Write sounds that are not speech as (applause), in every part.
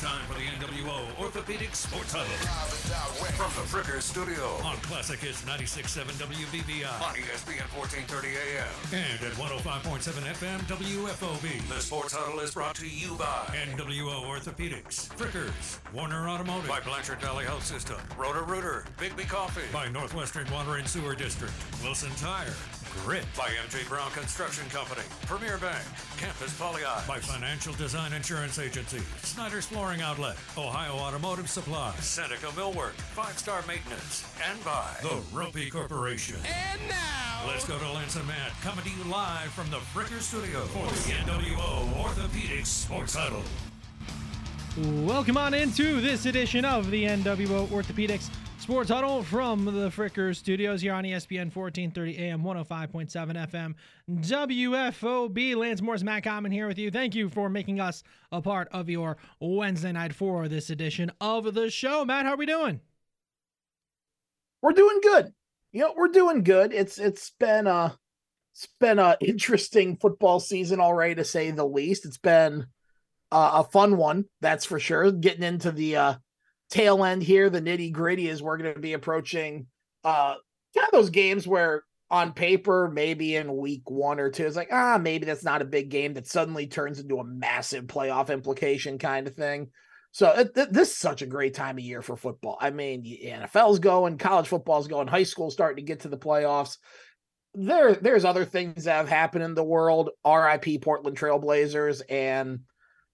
It's time for the NWO Orthopedic Sports Huddle. From the Fricker Studio on Classic Hits 96.7 WVBI. on ESPN 1430 AM, and at 105.7 FM WFOB. The Sports Huddle is brought to you by NWO Orthopedics, Frickers, Warner Automotive, by Blanchard Valley Health System, Rotor Rooter, Biggby Coffee, by Northwestern Water and Sewer District, Wilson Tire, Grit by MJ Brown Construction Company, Premier Bank, Campus Poly by Financial Design Insurance Agency, Snyder's Flooring Outlet, Ohio Automotive Supply, Seneca Millwork, Five Star Maintenance, and by the Roppe Corporation. And now, Let's go to Lance and Matt, coming to you live from the Fricker Studio for the NWO Orthopedics Sports Huddle. Welcome on into this edition of the NWO Orthopedics Sports Huddle from the Fricker Studios here on ESPN 1430 AM 105.7 FM WFOB. Lance Morris, Matt Common here with you. Thank you for making us a part of your Wednesday night for this edition of the show. Matt, how are we doing? we're doing good. You know, we're doing good. It's it's been a it's been a (laughs) interesting football season already to say the least. It's been uh, a fun one, that's for sure. Getting into the uh, tail end here, the nitty gritty is we're going to be approaching uh, kind of those games where on paper, maybe in week one or two, it's like ah, maybe that's not a big game that suddenly turns into a massive playoff implication kind of thing. So th- this is such a great time of year for football. I mean, the NFL's going, college football's going, high school's starting to get to the playoffs. There, there's other things that have happened in the world. RIP Portland Trailblazers and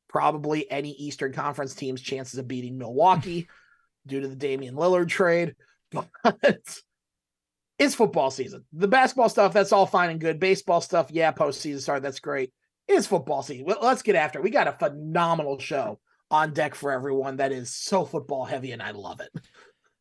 probably any Eastern Conference team's chances of beating Milwaukee (laughs) due to the Damian Lillard trade. (laughs) But it's football season. The basketball stuff, that's all fine and good. Baseball stuff, yeah, postseason start, that's great. It's football season. Well, let's get after it. We got a phenomenal show on deck for everyone that is so football heavy, and I love it.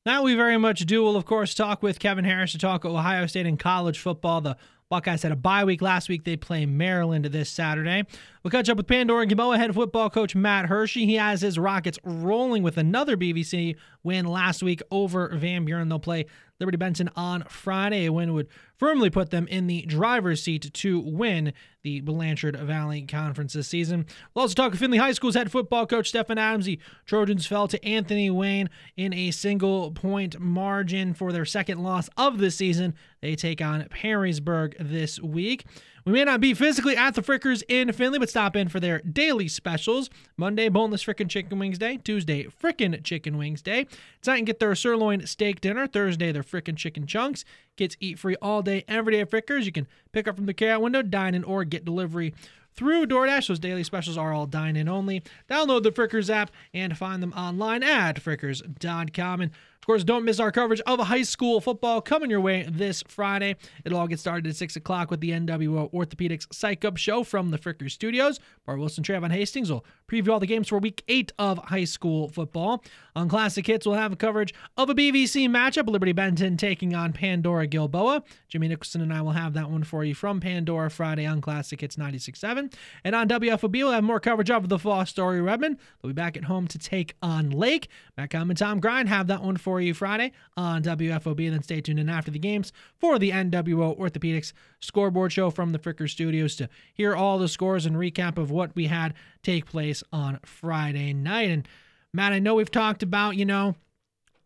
Now we very much do. We'll, of course, talk with Kevin Harrish to talk Ohio State and college football. The Buckeyes had a bye week last week. They play Maryland this Saturday. We'll catch up with Pandora and Gilboa head football coach Matt Hershey. He has his Rockets rolling with another BVC win last week over Van Buren. They'll play Liberty Benton on Friday. A win would firmly put them in the driver's seat to win the Blanchard Valley Conference this season. We'll also talk with Findlay High School's head football coach Stefan Adams. The Trojans fell to Anthony Wayne in a single point margin for their second loss of the season. They take on Perrysburg this week. We may not be physically at the Frickers in Findlay, but stop in for their daily specials. Monday, boneless frickin' chicken wings day. Tuesday, frickin' chicken wings day. Tonight, and get their sirloin steak dinner. Thursday, their frickin' chicken chunks. Kids eat free all day, every day at Frickers. You can pick up from the carryout window, dine in, or get delivery through DoorDash. Those daily specials are all dine in only. Download the Frickers app and find them online at frickers.com. And of course, don't miss our coverage of high school football coming your way this Friday. It'll all get started at 6 o'clock with the NWO Orthopedics Psych Up Show from the Frickers Studios. Bart Wilson Trayvon Hastings will preview all the games for week eight of high school football. On Classic Hits, we'll have coverage of a BVC matchup Liberty Benton taking on Pandora Gilboa. Jimmy Nicholson and I will have that one for you from Pandora Friday on Classic Hits 96.7. And on WFOB, we'll have more coverage of the Fostoria Redmen. They'll be back at home to take on Lake. Matt Com and Tom Grind have that one for you Friday on WFOB. And then stay tuned in after the games for the NWO Orthopedics scoreboard show from the Fricker Studios to hear all the scores and recap of what we had take place on Friday night. And Matt, I know we've talked about, you know,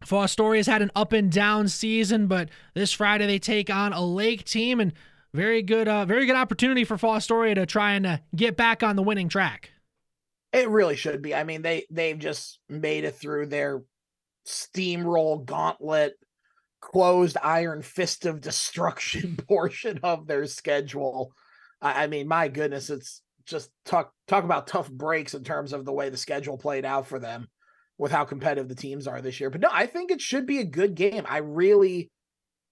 Fostoria's had an up and down season, but this Friday they take on a Lake team and very good, uh, very good opportunity for Fostoria to try and uh, get back on the winning track. It really should be. I mean, they they've just made it through their steamroll gauntlet, closed iron fist of destruction (laughs) portion of their schedule. I, mean, my goodness, it's just talk talk about tough breaks in terms of the way the schedule played out for them with how competitive the teams are this year. But no, I think it should be a good game. I really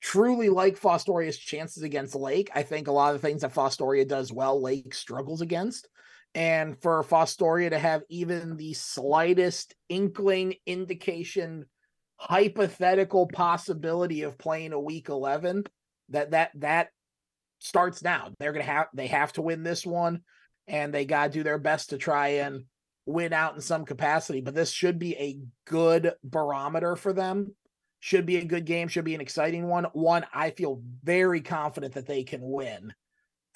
truly like Fostoria's chances against Lake. I think a lot of the things that Fostoria does well, Lake struggles against. And for Fostoria to have even the slightest inkling indication, hypothetical possibility of playing a week 11, that that that starts now. They're gonna have they have to win this one, and they gotta do their best to try and win out in some capacity. But this should be a good barometer for them. Should be a good game. Should be an exciting one. One I feel very confident that they can win,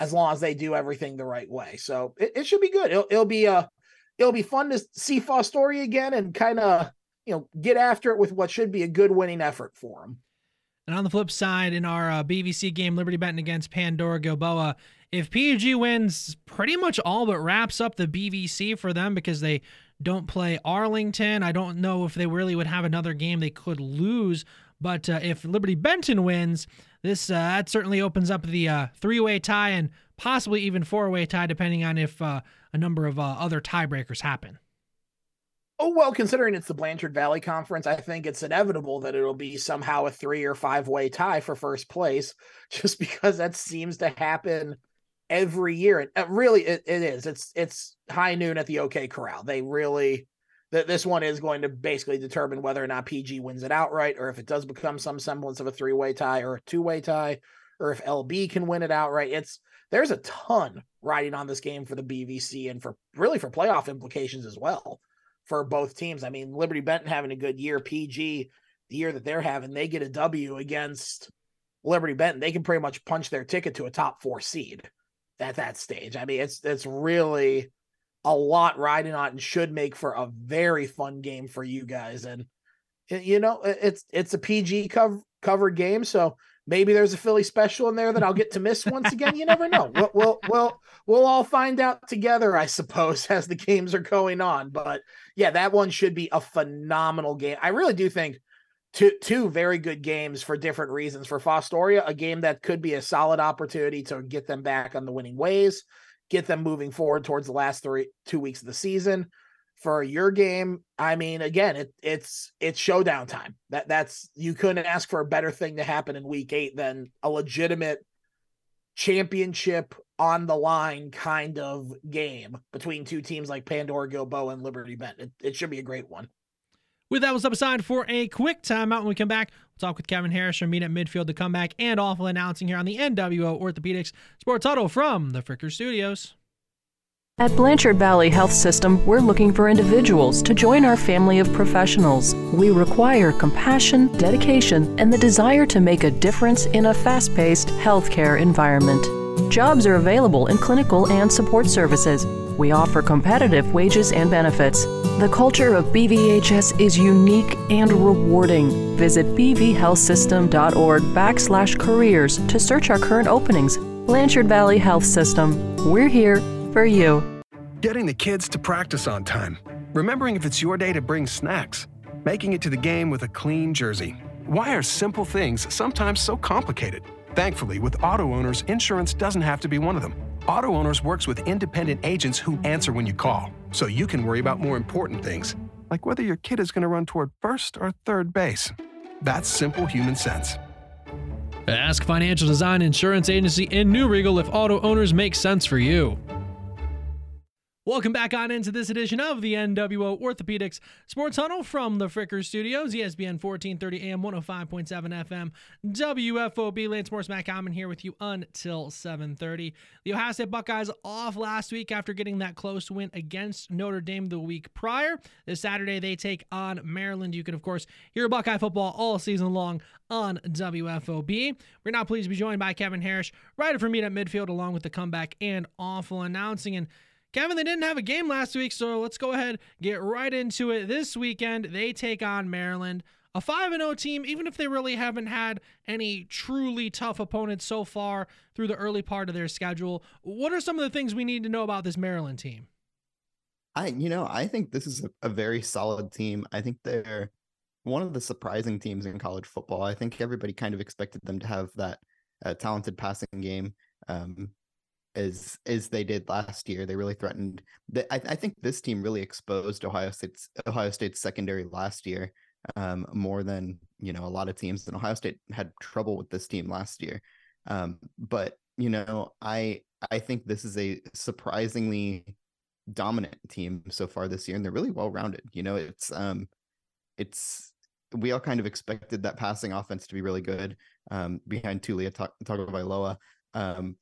as long as they do everything the right way. So it, it should be good. It'll, it'll be a it'll be fun to see Fostoria again and kind of you know get after it with what should be a good winning effort for them. And on the flip side, in our uh, BVC game, Liberty Benton against Pandora Gilboa, if PG wins, pretty much all but wraps up the BVC for them because they don't play Arlington. I don't know if they really would have another game they could lose, but uh, if Liberty Benton wins, this uh, that certainly opens up the uh, three-way tie and possibly even four-way tie, depending on if uh, a number of uh, other tiebreakers happen. Oh well, considering it's the Blanchard Valley Conference, I think it's inevitable that it'll be somehow a three or five way tie for first place, (laughs) just because that seems to happen every year. And uh, really, it, it is. It's it's high noon at the OK Corral. They really that this one is going to basically determine whether or not PG wins it outright, or if it does become some semblance of a three way tie or a two way tie, or if LB can win it outright. It's there's a ton riding on this game for the BVC and for really for playoff implications as well for both teams. I mean, Liberty Benton having a good year, PG, the year that they're having, they get a W against Liberty Benton. They can pretty much punch their ticket to a top four seed at that stage. I mean, it's it's really a lot riding on and should make for a very fun game for you guys. And you know, it's it's a PG cover covered game, so maybe there's a Philly special in there that I'll get to miss once again. You never know. We'll, we'll we'll we'll all find out together, I suppose, (laughs) as the games are going on. But yeah, that one should be a phenomenal game. I really do think two two very good games for different reasons. For Fostoria, a game that could be a solid opportunity to get them back on the winning ways, get them moving forward towards the last three two weeks of the season for your game, I mean, again, it it's it's showdown time. That that's you couldn't ask for a better thing to happen in week eight than a legitimate championship on the line kind of game between two teams like Pandora Gilboa and Liberty Bent. It, it should be a great one. With that, we'll step aside for a quick timeout. When we come back, talk with Kevin Harrish from Meet at Midfield to come back and awful announcing here on the NWO Orthopedics Sports Huddle from the Fricker Studios. At Blanchard Valley Health System, we're looking for individuals to join our family of professionals. We require compassion, dedication, and the desire to make a difference in a fast paced healthcare environment. Jobs are available in clinical and support services. We offer competitive wages and benefits. The culture of BVHS is unique and rewarding. Visit bvhealthsystem.org backslash careers to search our current openings. Blanchard Valley Health System. We're here for you. Getting the kids to practice on time. Remembering if it's your day to bring snacks. Making it to the game with a clean jersey. Why are simple things sometimes so complicated? Thankfully, with auto owners, insurance doesn't have to be one of them. Auto Owners works with independent agents who answer when you call, so you can worry about more important things, like whether your kid is going to run toward first or third base. That's simple human sense. Ask Financial Design Insurance Agency in New Riegel if auto owners make sense for you. Welcome back on into this edition of the NWO Orthopedics Sports Huddle from the Fricker Studios, ESPN 1430 AM, 105.7 FM, WFOB. Lance Morris, Matt Common here with you until 730. The Ohio State Buckeyes off last week after getting that close win against Notre Dame the week prior. This Saturday, they take on Maryland. You can, of course, hear Buckeye football all season long on WFOB. We're now pleased to be joined by Kevin Harrish, writer for Meet at Midfield, along with the comeback and awful announcing. And Kevin, they didn't have a game last week, so let's go ahead get right into it. This weekend, they take on Maryland, a 5 0 team, even if they really haven't had any truly tough opponents so far through the early part of their schedule. What are some of the things we need to know about this Maryland team? I, you know, I think this is a, a very solid team. I think they're one of the surprising teams in college football. I think everybody kind of expected them to have that uh, talented passing game. Um, as as they did last year. They really threatened. The, I, I, think this team really exposed Ohio State's Ohio State's secondary last year um, more than you know a lot of teams. And Ohio State had trouble with this team last year. Um, but you know, I I think this is a surprisingly dominant team so far this year, and they're really well rounded. You know, it's um, it's we all kind of expected that passing offense to be really good um, behind Taulia Tagovailoa. Um,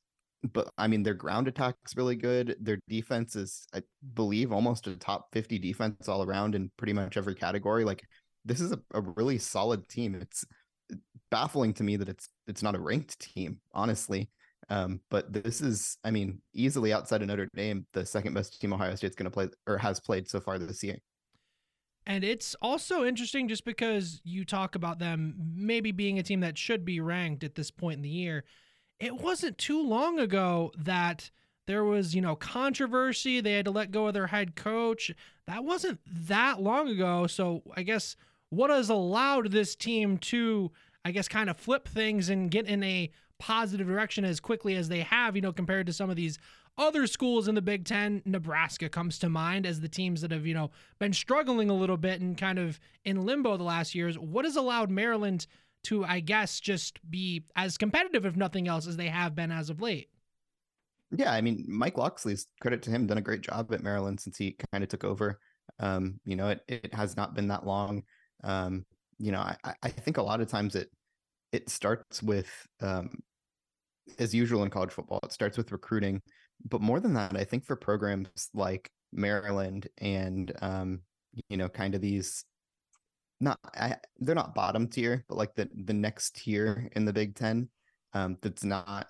but I mean, their ground attack is really good. Their defense is, I believe, almost a top 50 defense all around in pretty much every category. Like, this is a, a really solid team. It's baffling to me that it's it's not a ranked team, honestly. Um, but this is, I mean, easily outside of Notre Dame, the second best team Ohio State's going to play or has played so far this year. And it's also interesting just because you talk about them maybe being a team that should be ranked at this point in the year. It wasn't too long ago that there was, you know, controversy. They had to let go of their head coach. That wasn't that long ago. So I guess what has allowed this team to, I guess, kind of flip things and get in a positive direction as quickly as they have, you know, compared to some of these other schools in the Big Ten, Nebraska comes to mind as the teams that have, you know, been struggling a little bit and kind of in limbo the last years. What has allowed Maryland to, I guess, just be as competitive, if nothing else, as they have been as of late? Yeah, I mean, Mike Locksley's credit to him, done a great job at Maryland since he kind of took over. Um, you know, it, it has not been that long. Um, you know, I, I think a lot of times it it starts with um, as usual in college football, it starts with recruiting. But more than that, I think for programs like Maryland and um, you know, kind of these not I, they're not bottom tier, but like the the next tier in the Big Ten. Um, that's not.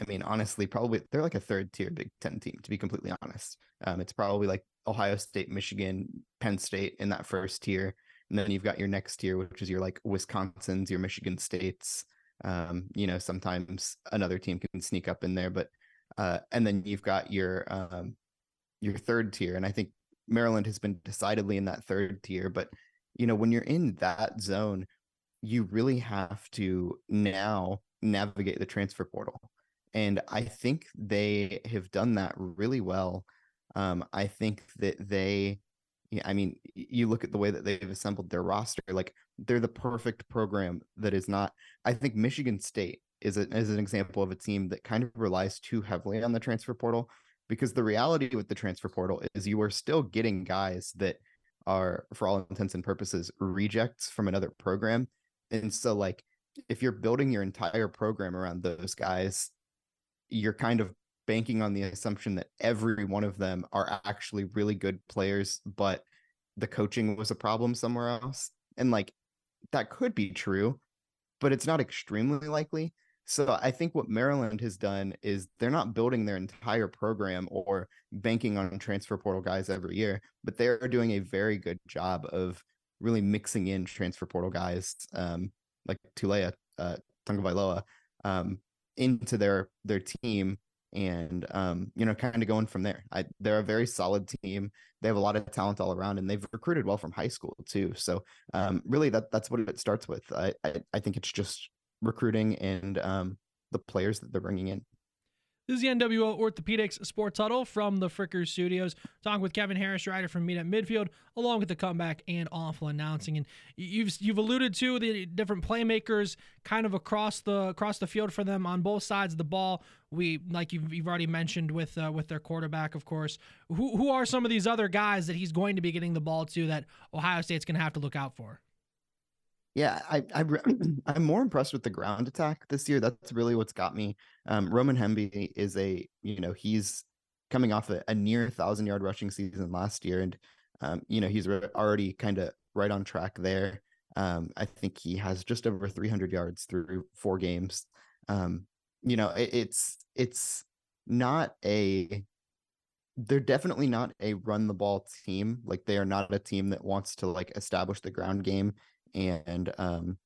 I mean, honestly, probably they're like a third tier Big Ten team. To be completely honest, um, it's probably like Ohio State, Michigan, Penn State in that first tier, and then you've got your next tier, which is your like Wisconsin's, your Michigan States, um, you know, sometimes another team can sneak up in there, but uh, and then you've got your um, your third tier, and I think Maryland has been decidedly in that third tier. But you know, when you're in that zone, you really have to now navigate the transfer portal, and I think they have done that really well. Um, I think that they I mean, you look at the way that they've assembled their roster, like they're the perfect program that is not. I think Michigan State is, a, is an example of a team that kind of relies too heavily on the transfer portal because the reality with the transfer portal is you are still getting guys that are, for all intents and purposes, rejects from another program. And so, like, if you're building your entire program around those guys, you're kind of banking on the assumption that every one of them are actually really good players, but the coaching was a problem somewhere else. And like that could be true, but it's not extremely likely. So I think what Maryland has done is they're not building their entire program or banking on transfer portal guys every year, but they're doing a very good job of really mixing in transfer portal guys um, like Taulia, uh, Tagovailoa, um, into their their team and um, you know, kind of going from there. I, they're a very solid team. They have a lot of talent all around, and they've recruited well from high school too. So um, really, that that's what it starts with. I, I, I think it's just recruiting and um, the players that they're bringing in. This is the NWO Orthopedics Sports Huddle from the Fricker Studios. Talking with Kevin Harrish, writer from Meet at Midfield, along with the comeback and awful announcing. And you've you've alluded to the different playmakers kind of across the across the field for them on both sides of the ball. We like you've, you've already mentioned with uh, with their quarterback, of course. Who who are some of these other guys that he's going to be getting the ball to that Ohio State's going to have to look out for? Yeah, I, I (clears throat) I'm more impressed with the ground attack this year. That's really what's got me. Um, Roman Hemby is a you know he's coming off a, a near thousand yard rushing season last year, and um, you know he's already kind of right on track there. Um, I think he has just over 300 yards through four games. Um, you know, it, it's it's not a they're definitely not a run the ball team. Like they are not a team that wants to like establish the ground game and um,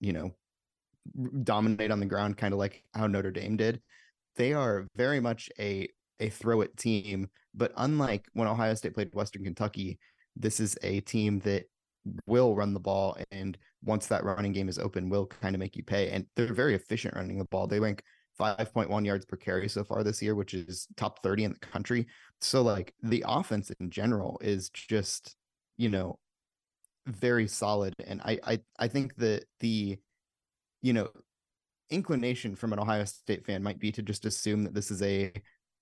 you know, dominate on the ground, kind of like how Notre Dame did. They are very much a a throw it team, but unlike when Ohio State played Western Kentucky, this is a team that will run the ball and once that running game is open will kind of make you pay and they're very efficient running the ball they rank 5.1 yards per carry so far this year which is top 30 in the country so like the offense in general is just you know very solid. And I, I, I think that the, you know, inclination from an Ohio State fan might be to just assume that this is a,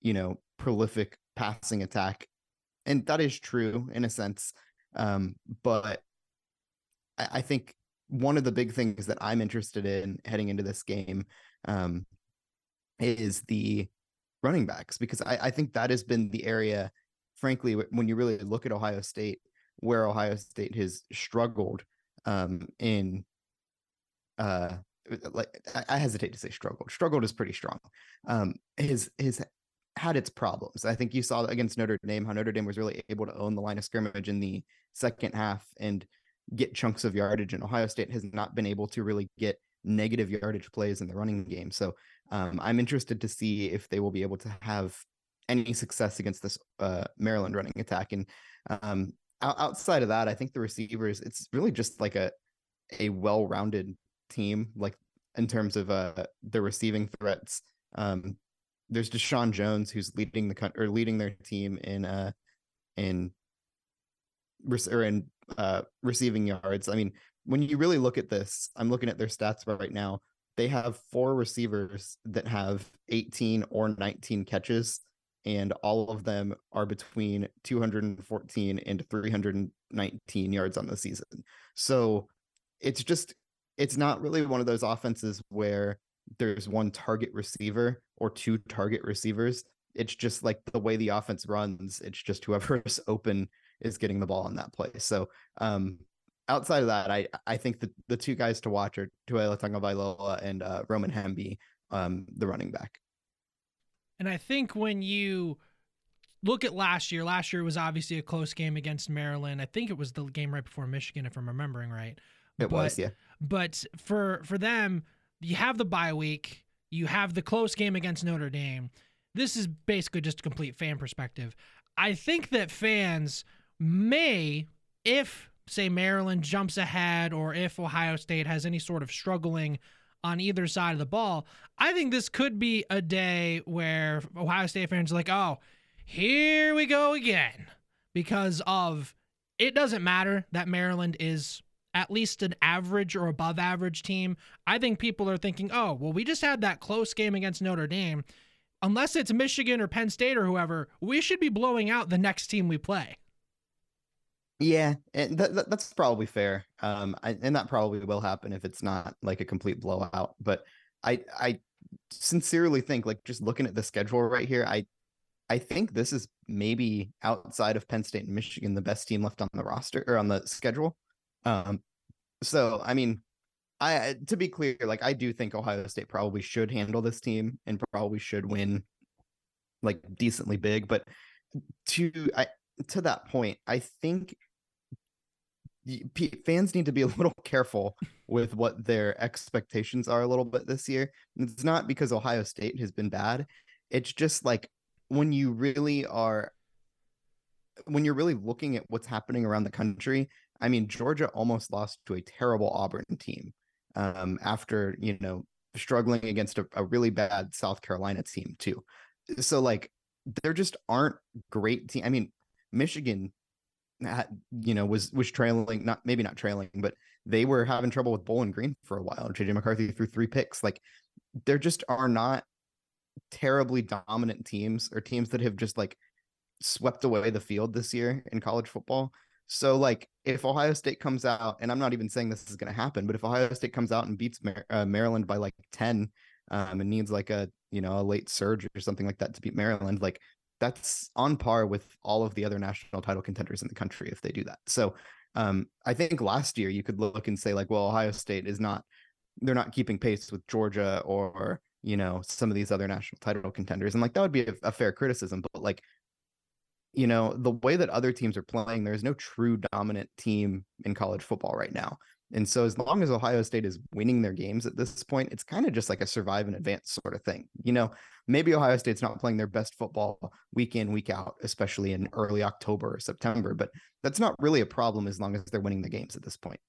you know, prolific passing attack. And that is true in a sense. Um, but I, I think one of the big things that I'm interested in heading into this game um, is the running backs, because I, I think that has been the area, frankly, when you really look at Ohio State, where Ohio State has struggled um, in uh, like I hesitate to say struggled. Struggled is pretty strong. Um, his his had its problems. I think you saw against Notre Dame how Notre Dame was really able to own the line of scrimmage in the second half and get chunks of yardage, and Ohio State has not been able to really get negative yardage plays in the running game. So um, I'm interested to see if they will be able to have any success against this uh, Maryland running attack. And um, outside of that, I think the receivers, it's really just like a a well-rounded team, like in terms of uh, the receiving threats. Um, there's Jeshaun Jones who's leading the or leading their team in uh in or in uh receiving yards. I mean, when you really look at this, I'm looking at their stats right now. They have four receivers that have 18 or 19 catches, and all of them are between 214 and 319 yards on the season. So it's just it's not really one of those offenses where there's one target receiver or two target receivers. It's just like the way the offense runs. It's just whoever's (laughs) open is getting the ball in that place. So um, outside of that, I I think the the two guys to watch are Taulia Tagovailoa and uh, Roman Hemby, um, the running back. And I think when you look at last year, last year was obviously a close game against Maryland. I think it was the game right before Michigan, if I'm remembering right. It but, was, yeah. But for for them, you have the bye week, you have the close game against Notre Dame. This is basically just a complete fan perspective. I think that fans may, if say Maryland jumps ahead or if Ohio State has any sort of struggling on either side of the ball, I think this could be a day where Ohio State fans are like, oh, here we go again. Because of it doesn't matter that Maryland is at least an average or above average team, I think people are thinking, oh, well, we just had that close game against Notre Dame. Unless it's Michigan or Penn State or whoever, we should be blowing out the next team we play. Yeah, and that, that's probably fair. Um, I, and that probably will happen if it's not like a complete blowout. But I, I sincerely think, like, just looking at the schedule right here, I, I think this is maybe outside of Penn State and Michigan the best team left on the roster or on the schedule. Um, so I mean, I to be clear, like I do think Ohio State probably should handle this team and probably should win like decently big. But to I to that point, I think fans need to be a (laughs) little careful with what their expectations are a little bit this year. It's not because Ohio State has been bad. It's just like when you really are when you're really looking at what's happening around the country I mean, Georgia almost lost to a terrible Auburn team um, after, you know, struggling against a, a really bad South Carolina team, too. So, like, there just aren't great team. I mean, Michigan, you know, was was trailing, not maybe not trailing, but they were having trouble with Bowling Green for a while. And JJ McCarthy threw three picks. Like, there just are not terribly dominant teams or teams that have just like swept away the field this year in college football. So, like, if Ohio State comes out, and I'm not even saying this is going to happen, but if Ohio State comes out and beats Mar- uh, Maryland by like 10 um, and needs like a, you know, a late surge or something like that to beat Maryland, like, that's on par with all of the other national title contenders in the country if they do that. So, um, I think last year you could look and say, like, well, Ohio State is not, they're not keeping pace with Georgia or, you know, some of these other national title contenders. And like, that would be a, a fair criticism, but like, you know, the way that other teams are playing, there's no true dominant team in college football right now. And so, as long as Ohio State is winning their games at this point, it's kind of just like a survive and advance sort of thing. You know, maybe Ohio State's not playing their best football week in, week out, especially in early October or September, but that's not really a problem as long as they're winning the games at this point.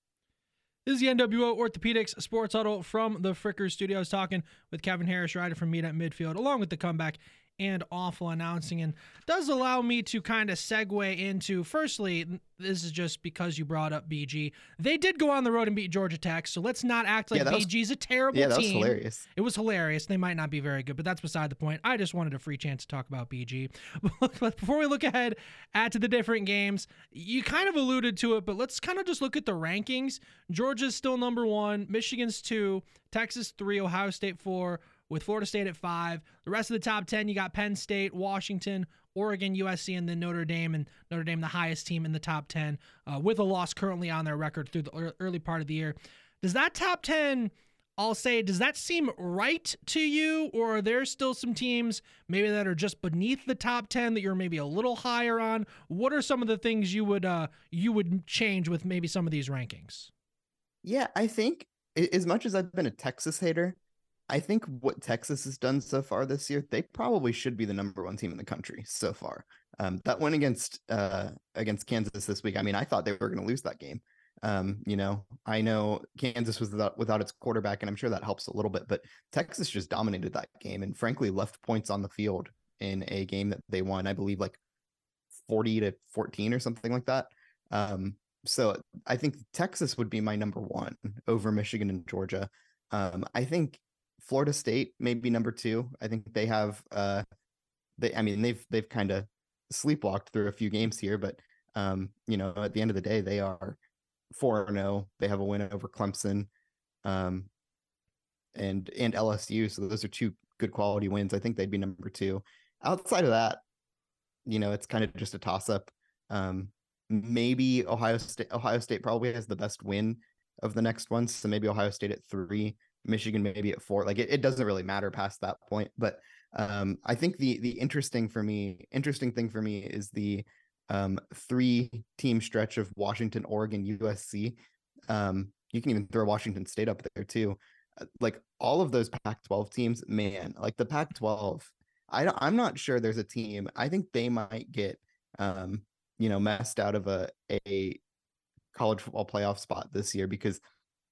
This is the NWO Orthopedics Sports Huddle from the Fricker Studios, talking with Kevin Harrish, rider from Meet at Midfield, along with the comeback and awful announcing and does allow me to kind of segue into firstly this is just because you brought up BG. They did go on the road and beat Georgia Tech, so let's not act like yeah, BG's a terrible yeah, that team. Was hilarious. It was hilarious. They might not be very good, but that's beside the point. I just wanted a free chance to talk about BG. (laughs) but before we look ahead at to the different games, you kind of alluded to it, but let's kind of just look at the rankings. Georgia's still number one, Michigan's two, Texas three, Ohio State four with Florida State at five. The rest of the top 10, you got Penn State, Washington, Oregon, USC, and then Notre Dame. And Notre Dame, the highest team in the top 10, uh, with a loss currently on their record through the early part of the year. Does that top 10 I'll say, does that seem right to you, or are there still some teams maybe that are just beneath the top ten that you're maybe a little higher on? What are some of the things you would uh, you would change with maybe some of these rankings? Yeah, I think as much as I've been a Texas hater, I think what Texas has done so far this year, they probably should be the number one team in the country so far. Um, that win against uh, against Kansas this week. I mean, I thought they were going to lose that game. Um, you know, I know Kansas was without, without its quarterback, and I'm sure that helps a little bit. But Texas just dominated that game, and frankly, left points on the field in a game that they won. I believe like 40 to 14 or something like that. Um, so I think Texas would be my number one over Michigan and Georgia. Um, I think Florida State maybe number two. I think they have uh they I mean they've they've kind of sleepwalked through a few games here, but um, you know, at the end of the day, they are four and zero. They have a win over Clemson, um, and and LSU. So those are two good quality wins. I think they'd be number two. Outside of that, you know, it's kind of just a toss up. Um, maybe Ohio State. Ohio State probably has the best win of the next ones. So maybe Ohio State at three. Michigan maybe at four. Like it, it doesn't really matter past that point. But um, I think the the interesting for me, interesting thing for me is the um, three team stretch of Washington, Oregon, USC. Um, you can even throw Washington State up there too. Uh, like all of those Pac-12 teams, man, like the Pac-12. I don't, I'm not sure there's a team. I think they might get um, you know messed out of a a college football playoff spot this year because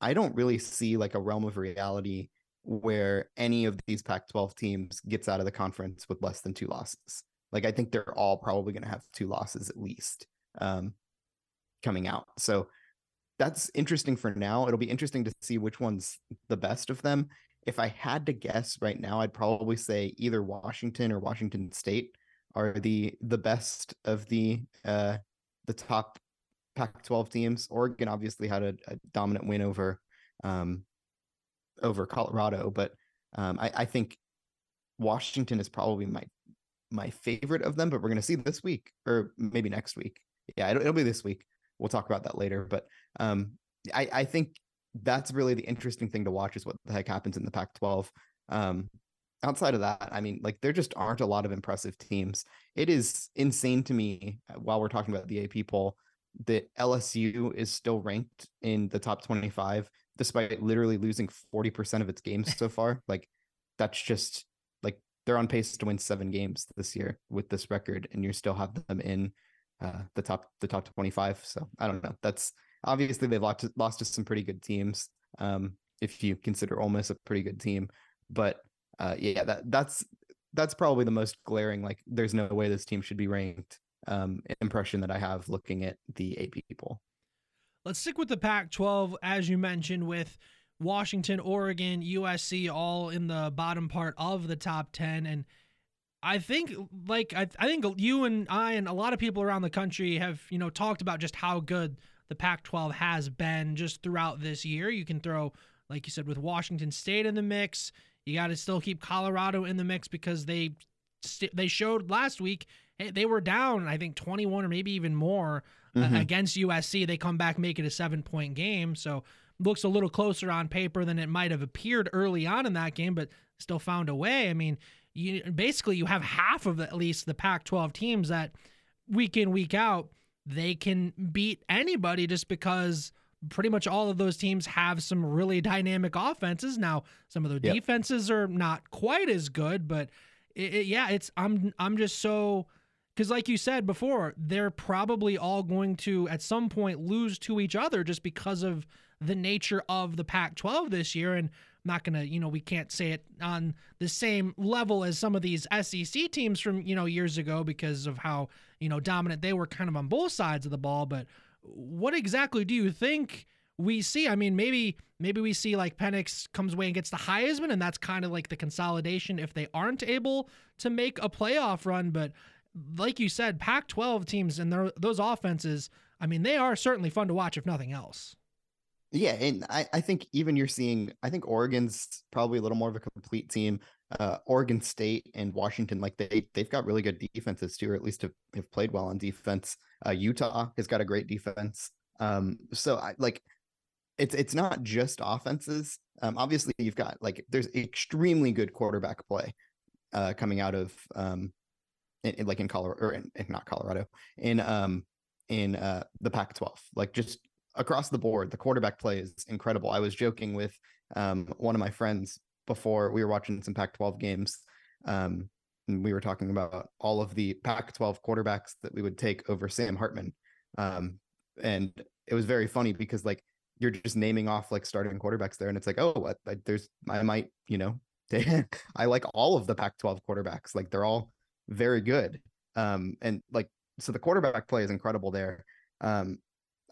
I don't really see like a realm of reality where any of these Pac 12 teams gets out of the conference with less than two losses. Like, I think they're all probably going to have two losses at least um, coming out. So that's interesting for now. It'll be interesting to see which one's the best of them. If I had to guess right now, I'd probably say either Washington or Washington State are the the best of the uh the top Pac-12 teams. Oregon obviously had a, a dominant win over um, over Colorado, but um, I, I, think Washington is probably my my favorite of them. But we're going to see this week, or maybe next week. Yeah, it'll, it'll, be this week. We'll talk about that later. But um, I, I think that's really the interesting thing to watch is what the heck happens in the Pac-12. Um, outside of that, I mean, like there just aren't a lot of impressive teams. It is insane to me uh, while we're talking about the AP poll that LSU is still ranked in the top 25 despite literally losing 40% of its games so far. (laughs) Like that's just like they're on pace to win 7 games this year with this record and you still have them in uh, the top the top 25. So I don't know. That's obviously they've lost to, lost to some pretty good teams. Um, if you consider Ole Miss a pretty good team, but uh, yeah, that that's that's probably the most glaring. Like, there's no way this team should be ranked um, impression that I have looking at the AP poll. Let's stick with the Pac 12, as you mentioned, with Washington, Oregon, USC all in the bottom part of the top 10. And I think, like, I, I think you and I and a lot of people around the country have, you know, talked about just how good the Pac 12 has been just throughout this year. You can throw, like you said, with Washington State in the mix. You got to still keep Colorado in the mix because they they showed last week they were down, I think, 21 or maybe even more uh, mm-hmm. against USC. They come back, make it a seven point game. So looks a little closer on paper than it might have appeared early on in that game, but still found a way. I mean, you basically you have half of at least the Pac-12 teams that week in week out they can beat anybody just because pretty much all of those teams have some really dynamic offenses. Now, some of their yep. defenses are not quite as good, but it, it, yeah, it's I'm I'm just so because, like you said before, they're probably all going to, at some point, lose to each other just because of the nature of the Pac 12 this year. And I'm not going to, you know, we can't say it on the same level as some of these SEC teams from, you know, years ago because of how, you know, dominant they were kind of on both sides of the ball. But what exactly do you think? we see i mean maybe maybe we see like Penix comes away and gets the heisman and that's kind of like the consolidation if they aren't able to make a playoff run but like you said, Pac 12 teams and their, those offenses, I mean, they are certainly fun to watch, if nothing else. Yeah. And I, I think even you're seeing, I think Oregon's probably a little more of a complete team. Uh, Oregon State and Washington, like they, they've got really good defenses too, or at least have, have played well on defense. Uh, Utah has got a great defense. Um, so I like, it's it's not just offenses. Um, obviously, you've got like there's extremely good quarterback play uh, coming out of um, in, in, like in Colorado or in, not Colorado in um in uh, the Pac-12. Like just across the board, the quarterback play is incredible. I was joking with um, one of my friends before we were watching some Pac-12 games. Um, and we were talking about all of the Pac-12 quarterbacks that we would take over Sam Hartman. Um, and it was very funny because like you're just naming off like starting quarterbacks there, and it's like, oh, what? I, there's I might you know (laughs) I like all of the Pac-12 quarterbacks. Like they're all very good. Um, and like so the quarterback play is incredible there. Um,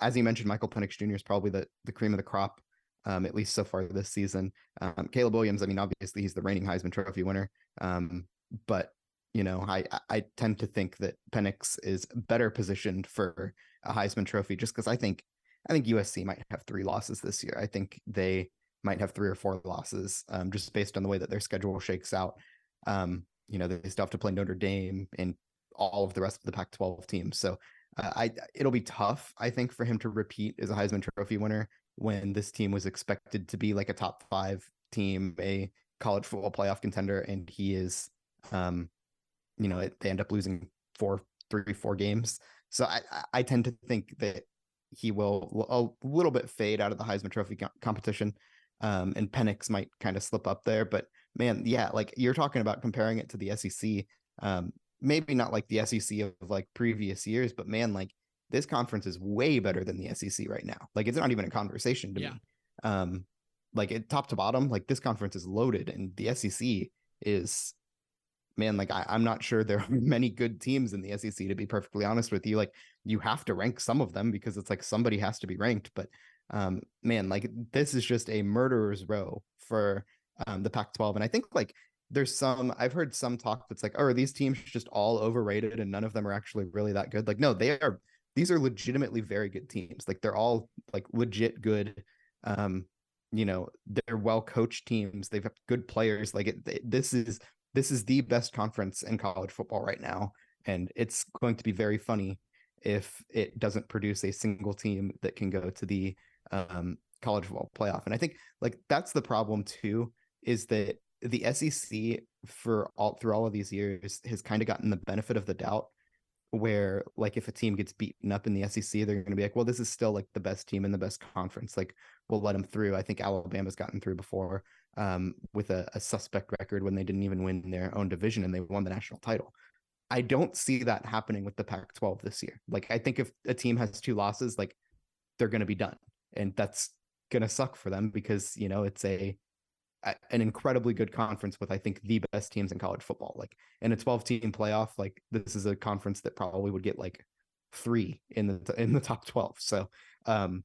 as you mentioned, Michael Penix Jr. is probably the the cream of the crop, um, at least so far this season. Um, Caleb Williams, I mean, obviously he's the reigning Heisman Trophy winner. Um, but you know, I I tend to think that Penix is better positioned for a Heisman Trophy just because I think I think USC might have three losses this year. I think they might have three or four losses, um, just based on the way that their schedule shakes out. Um, you know, they still have to play Notre Dame and all of the rest of the Pac-12 teams. So uh, I it'll be tough, I think, for him to repeat as a Heisman Trophy winner when this team was expected to be like a top five team, a college football playoff contender, and he is, um, you know, they end up losing four, three, four games. So I I tend to think that he will a little bit fade out of the Heisman Trophy competition. Um, and Penix might kind of slip up there, but man, yeah, like you're talking about comparing it to the SEC. Um, maybe not like the SEC of like previous years, but man, like this conference is way better than the SEC right now. Like it's not even a conversation to yeah. me. Um, like it, top to bottom, like this conference is loaded, and the SEC is man, like I, am not sure there are (laughs) many good teams in the SEC to be perfectly honest with you. Like you have to rank some of them because it's like somebody has to be ranked. But um, man, like this is just a murderer's row for um, the Pac-12, and I think like there's some I've heard some talk that's like, oh, are these teams just all overrated and none of them are actually really that good? Like, no, they are. These are legitimately very good teams. Like they're all like legit good. Um, you know, they're well coached teams. They've got good players. Like it, this is this is the best conference in college football right now. And it's going to be very funny if it doesn't produce a single team that can go to the um, college football playoff. And I think like that's the problem too, is that the SEC for all through all of these years has kind of gotten the benefit of the doubt where like if a team gets beaten up in the SEC, they're going to be like, well, this is still like the best team in the best conference. Like we'll let them through. I think Alabama's gotten through before um, with a, a suspect record when they didn't even win their own division and they won the national title. I don't see that happening with the Pac 12 this year. Like, I think if a team has two losses, like they're going to be done. And that's going to suck for them because, you know, it's a, an incredibly good conference with, I think, the best teams in college football. Like, in a 12 team playoff, like, this is a conference that probably would get like three in the, in the top 12. So, um,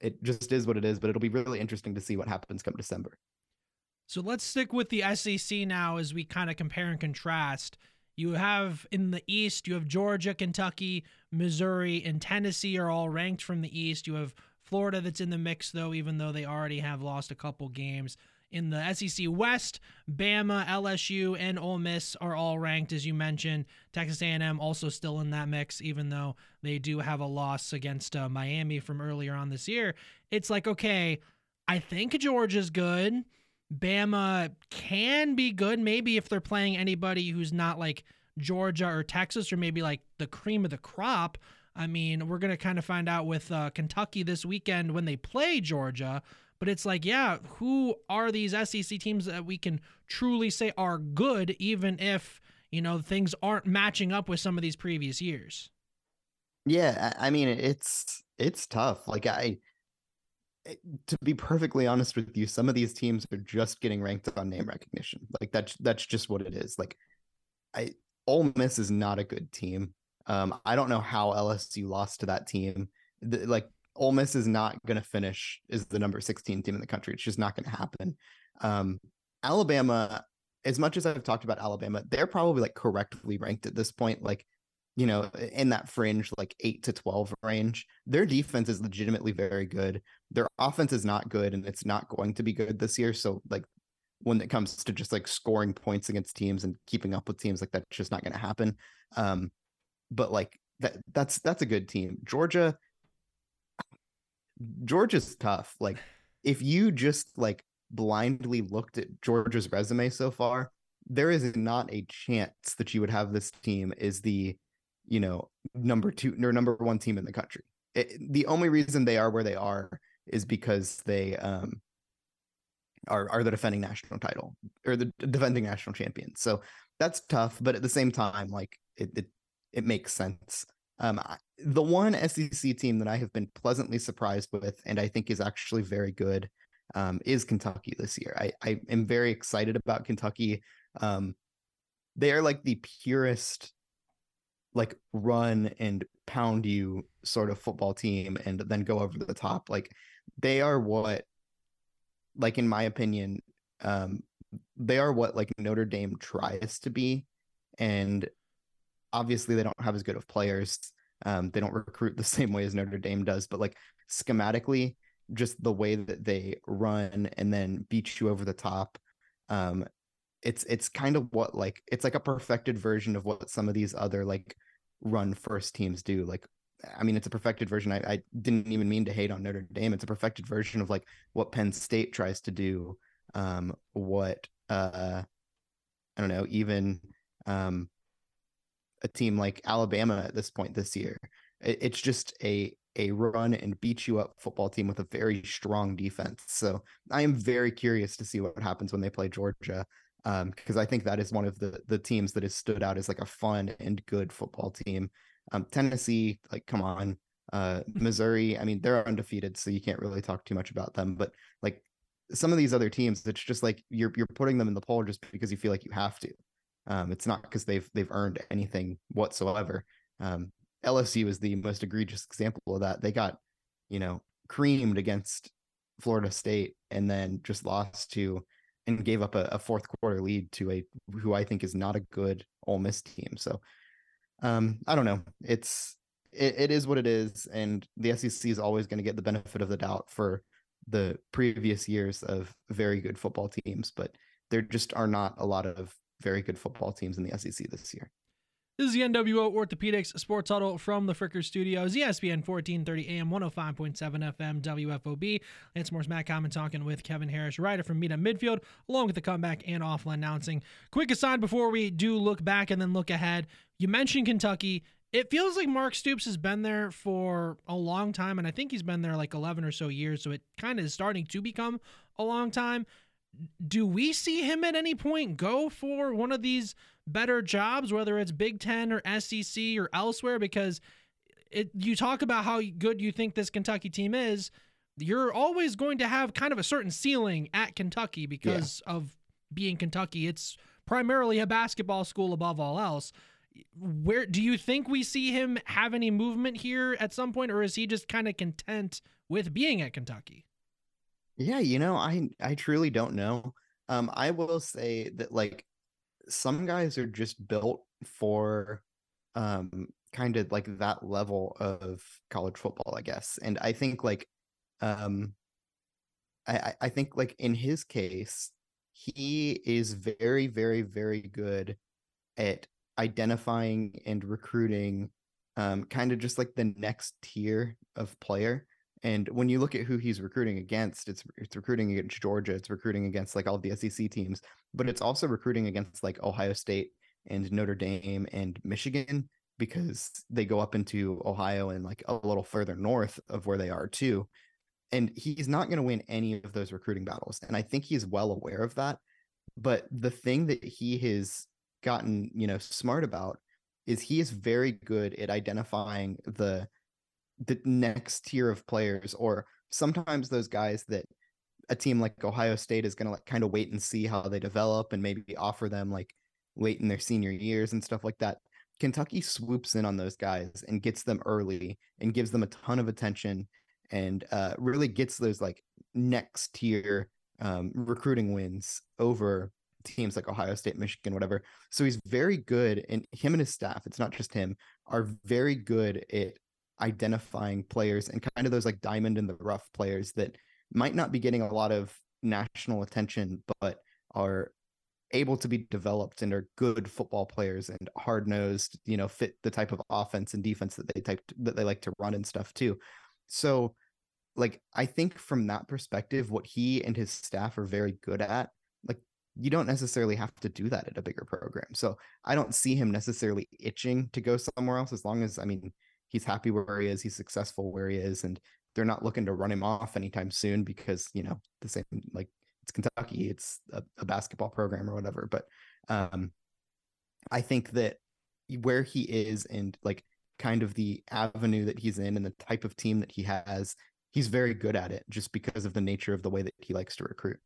it just is what it is, but it'll be really interesting to see what happens come December. So let's stick with the SEC now as we kind of compare and contrast. You have in the East, you have Georgia, Kentucky, Missouri, and Tennessee are all ranked from the East. You have Florida that's in the mix though, even though they already have lost a couple games. In the SEC West, Bama, LSU, and Ole Miss are all ranked, as you mentioned. Texas A&M also still in that mix, even though they do have a loss against uh, Miami from earlier on this year. It's like, okay, I think Georgia's good. Bama can be good, maybe if they're playing anybody who's not like Georgia or Texas or maybe like the cream of the crop. I mean, we're going to kind of find out with uh, Kentucky this weekend when they play Georgia. But it's like, yeah, who are these SEC teams that we can truly say are good, even if, you know, things aren't matching up with some of these previous years? Yeah, I mean, it's it's tough. Like I Eh, to be perfectly honest with you, some of these teams are just getting ranked on name recognition. Like that's that's just what it is. Like I Ole Miss is not a good team. Um, I don't know how LSU lost to that team. The, like Ole Miss is not going to finish as the number 16 team in the country. It's just not going to happen. Um, Alabama, as much as I've talked about Alabama, they're probably like correctly ranked at this point. Like you know, in that fringe, like eight to 12 range. Their defense is legitimately very good. Their offense is not good and it's not going to be good this year. So, like, when it comes to just like scoring points against teams and keeping up with teams, like, that's just not going to happen. Um, but like, that that's that's a good team. Georgia, Georgia's tough. Like if you just like blindly looked at Georgia's resume so far, there is not a chance that you would have this team is the, you know, number two or number one team in the country. It, the only reason they are where they are is because they um are are the defending national title or the defending national champions. So that's tough, but at the same time, like it it, it makes sense. Um, the one SEC team that I have been pleasantly surprised with, and I think is actually very good, um, is Kentucky this year. I, I am very excited about Kentucky. Um, they are like the purest, like run and pound you sort of football team, and then go over the top. Like they are what, like in my opinion, um, they are what like Notre Dame tries to be, and obviously they don't have as good of players. Um, they don't recruit the (laughs) same way as Notre Dame does, but like schematically, just the way that they run and then beat you over the top. Um, it's it's kind of what like it's like a perfected version of what some of these other like run first teams do. Like, I mean, it's a perfected version. I, I didn't even mean to hate on Notre Dame. It's a perfected version of like what Penn State tries to do. Um, what uh, I don't know, even um, a team like Alabama at this point this year. It's just a a run and beat you up football team with a very strong defense. So I am very curious to see what happens when they play Georgia. Um, because I think that is one of the the teams that has stood out as like a fun and good football team. Um, Tennessee, like, come on. Uh, (laughs) Missouri, I mean, they're undefeated, so you can't really talk too much about them. But like some of these other teams, it's just like you're you're putting them in the poll just because you feel like you have to. Um, it's not because they've they've earned anything whatsoever. Um, LSU is the most egregious example of that. They got, you know, creamed against Florida State and then just lost to and gave up a, a, fourth quarter lead to a who I think is not a good Ole Miss team. So um, I don't know. It's it, it is what it is, and the SEC is always going to get the benefit of the doubt for the previous years of very good football teams, but there just are not a lot of very good football teams in the SEC this year. This is the NWO Orthopedics Sports Huddle from the Fricker Studios, ESPN 1430 AM, 105.7 FM, WFOB. Lance Morris, Matt Common talking with Kevin Harrish, writer from Meet Up Midfield, along with the comeback and Awful Announcing. Quick aside before we do look back and then look ahead. You mentioned Kentucky. It feels like Mark Stoops has been there for a long time, and I think he's been there like 11 or so years, so it kind of is starting to become a long time. Do we see him at any point go for one of these better jobs, whether it's Big Ten or SEC or elsewhere, because it you talk about how good you think this Kentucky team is. You're always going to have kind of a certain ceiling at Kentucky because yeah. of being Kentucky. It's primarily a basketball school above all else. Where do you think we see him have any movement here at some point, or is he just kind of content with being at Kentucky? Yeah, you know, I I truly don't know. Um, I will say that like some guys are just built for um kind of like that level of college football, I guess. And I think like um I I think like in his case, he is very, very, very good at identifying and recruiting um kind of just like the next tier of player and when you look at who he's recruiting against, it's it's recruiting against Georgia, it's recruiting against like all the SEC teams, but it's also recruiting against like Ohio State and Notre Dame and Michigan because they go up into Ohio and like a little further north of where they are too. And he's not going to win any of those recruiting battles. And I think he's well aware of that. But the thing that he has gotten, you know, smart about is he is very good at identifying the the next tier of players or sometimes those guys that a team like Ohio State is going to like kind of wait and see how they develop and maybe offer them like late in their senior years and stuff like that. Kentucky swoops in on those guys and gets them early and gives them a ton of attention and uh, really gets those like next tier um, recruiting wins over teams like Ohio State, Michigan, whatever. So he's very good, and him and his staff, it's not just him, are very good at identifying players and kind of those like diamond in the rough players that might not be getting a lot of national attention, but are able to be developed and are good football players and hard nosed, you know, fit the type of offense and defense that they type that they like to run and stuff too. So like I think from that perspective, what he and his staff are very good at, like you don't necessarily have to do that at a bigger program. So I don't see him necessarily itching to go somewhere else as long as I mean he's happy where he is, he's successful where he is, and they're not looking to run him off anytime soon because you know the same like it's Kentucky, it's a, a basketball program or whatever. But um, I think that where he is and like kind of the avenue that he's in and the type of team that he has, he's very good at it just because of the nature of the way that he likes to recruit.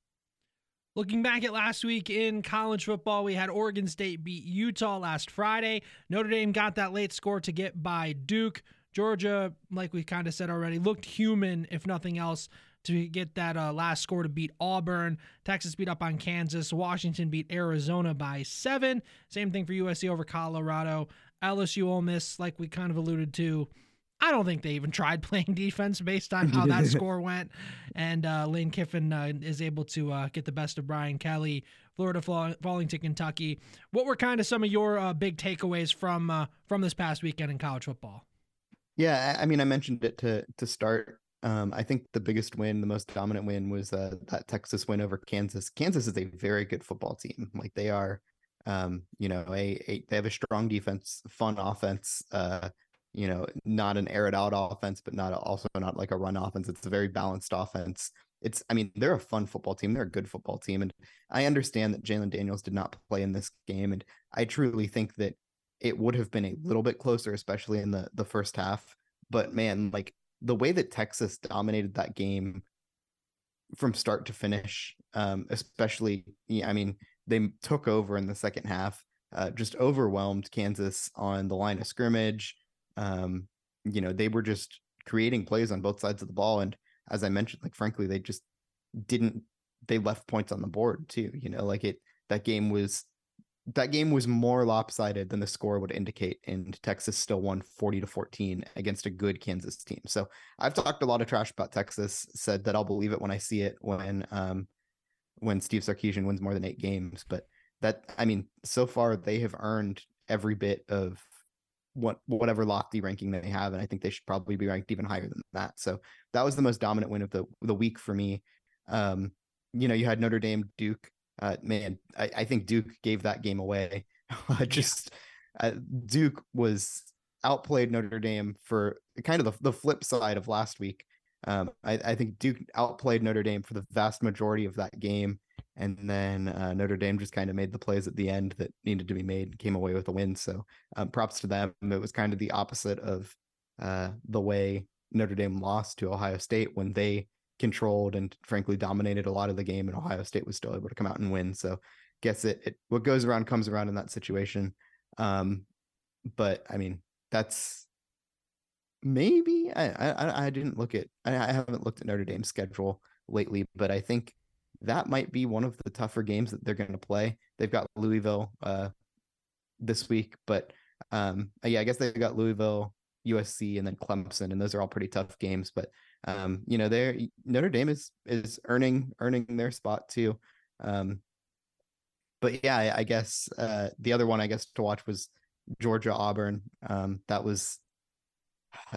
Looking back at last week in college football, we had Oregon State beat Utah last Friday. Notre Dame got that late score to get by Duke. Georgia, like we kind of said already, looked human, if nothing else, to get that uh, last score to beat Auburn. Texas beat up on Kansas. Washington beat Arizona by seven. Same thing for USC over Colorado. LSU Ole Miss, like we kind of alluded to. I don't think they even tried (laughs) playing defense based on how that (laughs) score went. And uh, Lane Kiffin uh, is able to uh, get the best of Brian Kelly. Florida fall- falling to Kentucky. What were kind of some of your uh, big takeaways from uh, from this past weekend in college football? Yeah, I mean, I mentioned it to to start um, I think the biggest win, the most dominant win, was uh, that Texas win over Kansas. Kansas is a very good football team. Like they are, um, you know, a, a, they have a strong defense, fun offense. You know, not an air it out offense, but not also not like a run offense. It's a very balanced offense. It's, I mean, they're a fun football team. They're a good football team, and I understand that Jalon Daniels did not play in this game, and I truly think that it would have been a little bit closer, especially in the the first half. But man, like the way that Texas dominated that game from start to finish, um, especially, I mean, they took over in the second half, uh, just overwhelmed Kansas on the line of scrimmage. Um, you know, they were just creating plays on both sides of the ball. And as I mentioned, like, frankly, they just didn't, they left points on the board too. You know, like it, that game was that game was more lopsided than the score would indicate, and Texas still won 40 to 14 against a good Kansas team. So I've talked a lot of trash about Texas, said that I'll believe it when I see it when um when Steve Sarkisian wins more than eight games. But that I mean, so far they have earned every bit of what whatever lofty ranking they have, and I think they should probably be ranked even higher than that. So that was the most dominant win of the the week for me. Um, you know, you had Notre Dame, Duke uh, man, I, I, think Duke gave that game away. (laughs) Just uh, Duke was outplayed Notre Dame for kind of the, the flip side of last week. Um, I, I, think Duke outplayed Notre Dame for the vast majority of that game. And then uh, Notre Dame just kind of made the plays at the end that needed to be made and came away with a win. So um, props to them. It was kind of the opposite of uh, the way Notre Dame lost to Ohio State when they controlled and frankly dominated a lot of the game, and Ohio State was still able to come out and win. So, guess it, it what goes around comes around in that situation. Um, but I mean, that's maybe I I, I didn't look at I, I haven't looked at Notre Dame's schedule lately, but I think that might be one of the tougher games that they're going to play. They've got Louisville uh, this week, but um, yeah, I guess they've got Louisville, USC, and then Clemson, and those are all pretty tough games. But um, you know, they're Notre Dame is is earning earning their spot too. Um, but yeah, I, I guess uh, the other one I guess to watch was Georgia Auburn. Um, that was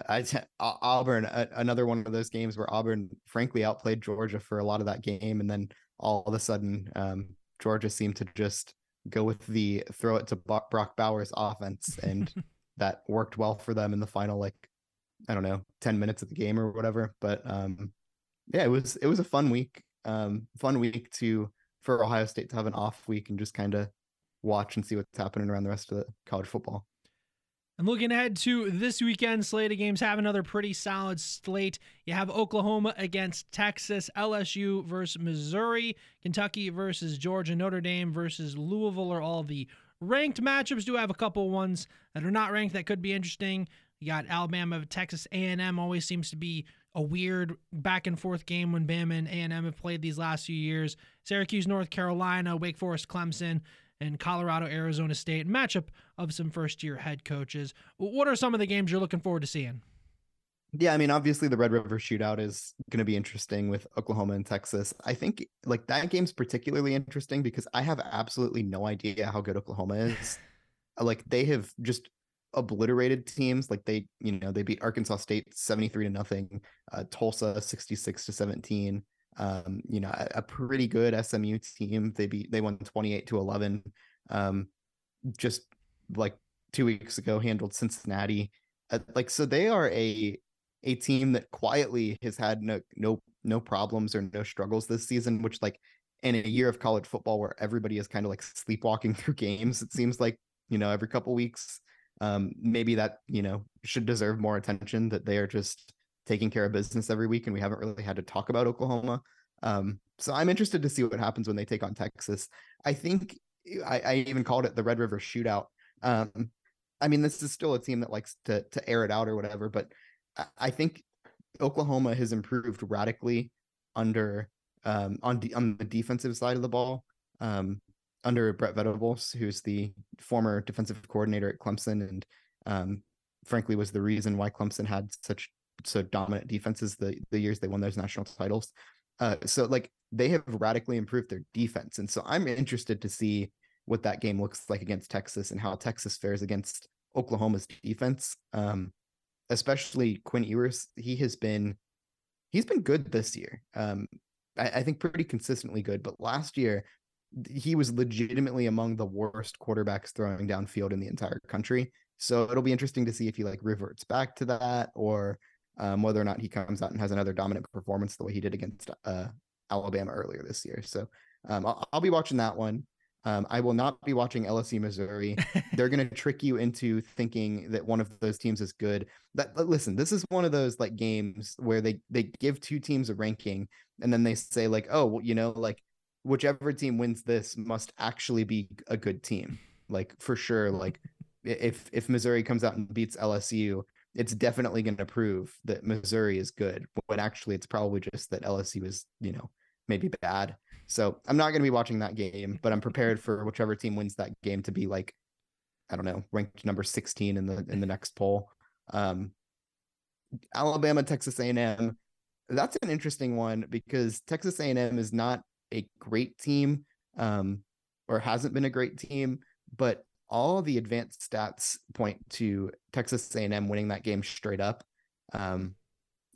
I Auburn another one of those games where Auburn frankly outplayed Georgia for a lot of that game, and then all of a sudden um, Georgia seemed to just go with the throw it to Brock Bowers offense, and (laughs) that worked well for them in the final like I don't know, 10 minutes of the game or whatever. But um yeah, it was it was a fun week. Um fun week to for Ohio State to have an off week and just kind of watch and see what's happening around the rest of the college football. I'm looking ahead to this weekend slate of games. Have another pretty solid slate. You have Oklahoma against Texas, LSU versus Missouri, Kentucky versus Georgia, Notre Dame versus Louisville are all the ranked matchups. Do have a couple ones that are not ranked that could be interesting. You got Alabama, Texas A&M always seems to be a weird back and forth game when Bama and A&M have played these last few years. Syracuse, North Carolina, Wake Forest, Clemson, and Colorado, Arizona State matchup of some first year head coaches. What are some of the games you're looking forward to seeing? Yeah, I mean, obviously the Red River Shootout is going to be interesting with Oklahoma and Texas. I think like that game's particularly interesting because I have absolutely no idea how good Oklahoma (laughs) is. like they have just obliterated teams. Like they, you know, they beat Arkansas State 73 to nothing, uh, Tulsa 66 to 17. Um, you know, a, a, pretty good SMU team. They beat they won 28 to 11. Um, just like two weeks ago, handled Cincinnati. Uh, like so, they are a a team that quietly has had no no no problems or no struggles this season, which like in a year of college football where everybody is kind of like sleepwalking (laughs) through games, it seems like, you know, every couple weeks. Um, maybe that, you know, should deserve more attention that they are just taking care of business every week and we haven't really had to talk about Oklahoma. Um, so I'm interested to see what happens when they take on Texas. I think I, I even called it the Red River shootout. Um, I mean, this is still a team that likes to to air it out or whatever, but I think Oklahoma has improved radically under um, on de- on the defensive side of the ball um, under Brent Venables, who's the former defensive coordinator at Clemson, and um, frankly was the reason why Clemson had such so dominant defenses the the years they won those national titles. Uh, so like they have radically improved their defense, and so I'm interested to see what that game looks like against Texas and how Texas fares against Oklahoma's defense. Um, especially Quinn Ewers, he has been he's been good this year. Um, I, I think pretty consistently good. But last year, he was legitimately among the worst quarterbacks throwing downfield in the entire country. So it'll be interesting to see if he like reverts back to that or um, whether or not he comes out and has another dominant performance the way he did against uh, Alabama earlier this year. So um, I'll, I'll, be watching that one. Um, I will not be watching LSU Missouri. (laughs) They're going to trick you into thinking that one of those teams is good. That listen, this is one of those like games where they they give two teams a ranking and then they say like, oh, well, you know, like whichever team wins this must actually be a good team. Like for sure, like if if Missouri comes out and beats LSU, it's definitely going to prove that Missouri is good. When actually, it's probably just that LSU is, you know, maybe bad. So I'm not going to be watching that game, but I'm prepared for whichever team wins that game to be like, I don't know, ranked number 16 in the in the next poll. Um, Alabama, Texas A&M. That's an interesting one because Texas A&M is not a great team, um, or hasn't been a great team, but all the advanced stats point to Texas A&M winning that game straight up. Um,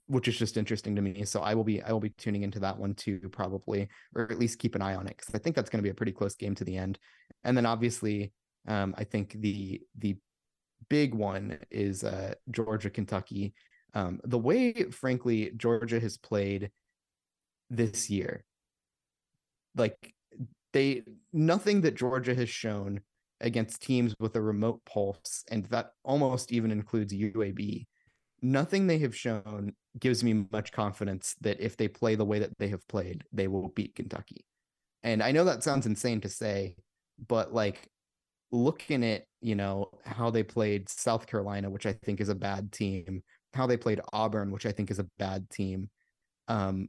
which is just interesting to me. So I will be I will be tuning into that one too, probably, or at least keep an eye on it because I think that's going to be a pretty close game to the end. And then obviously, um, I think the the big one is uh, Georgia Kentucky. Um, the way, frankly, Georgia has played this year, like they nothing that Georgia has shown against teams with a remote pulse, and that almost even includes UAB nothing they have shown gives me much confidence that if they play the way that they have played, they will beat Kentucky. And I know that sounds insane to say, but like looking at, you know, how they played South Carolina, which I think is a bad team, how they played Auburn, which I think is a bad team. Um,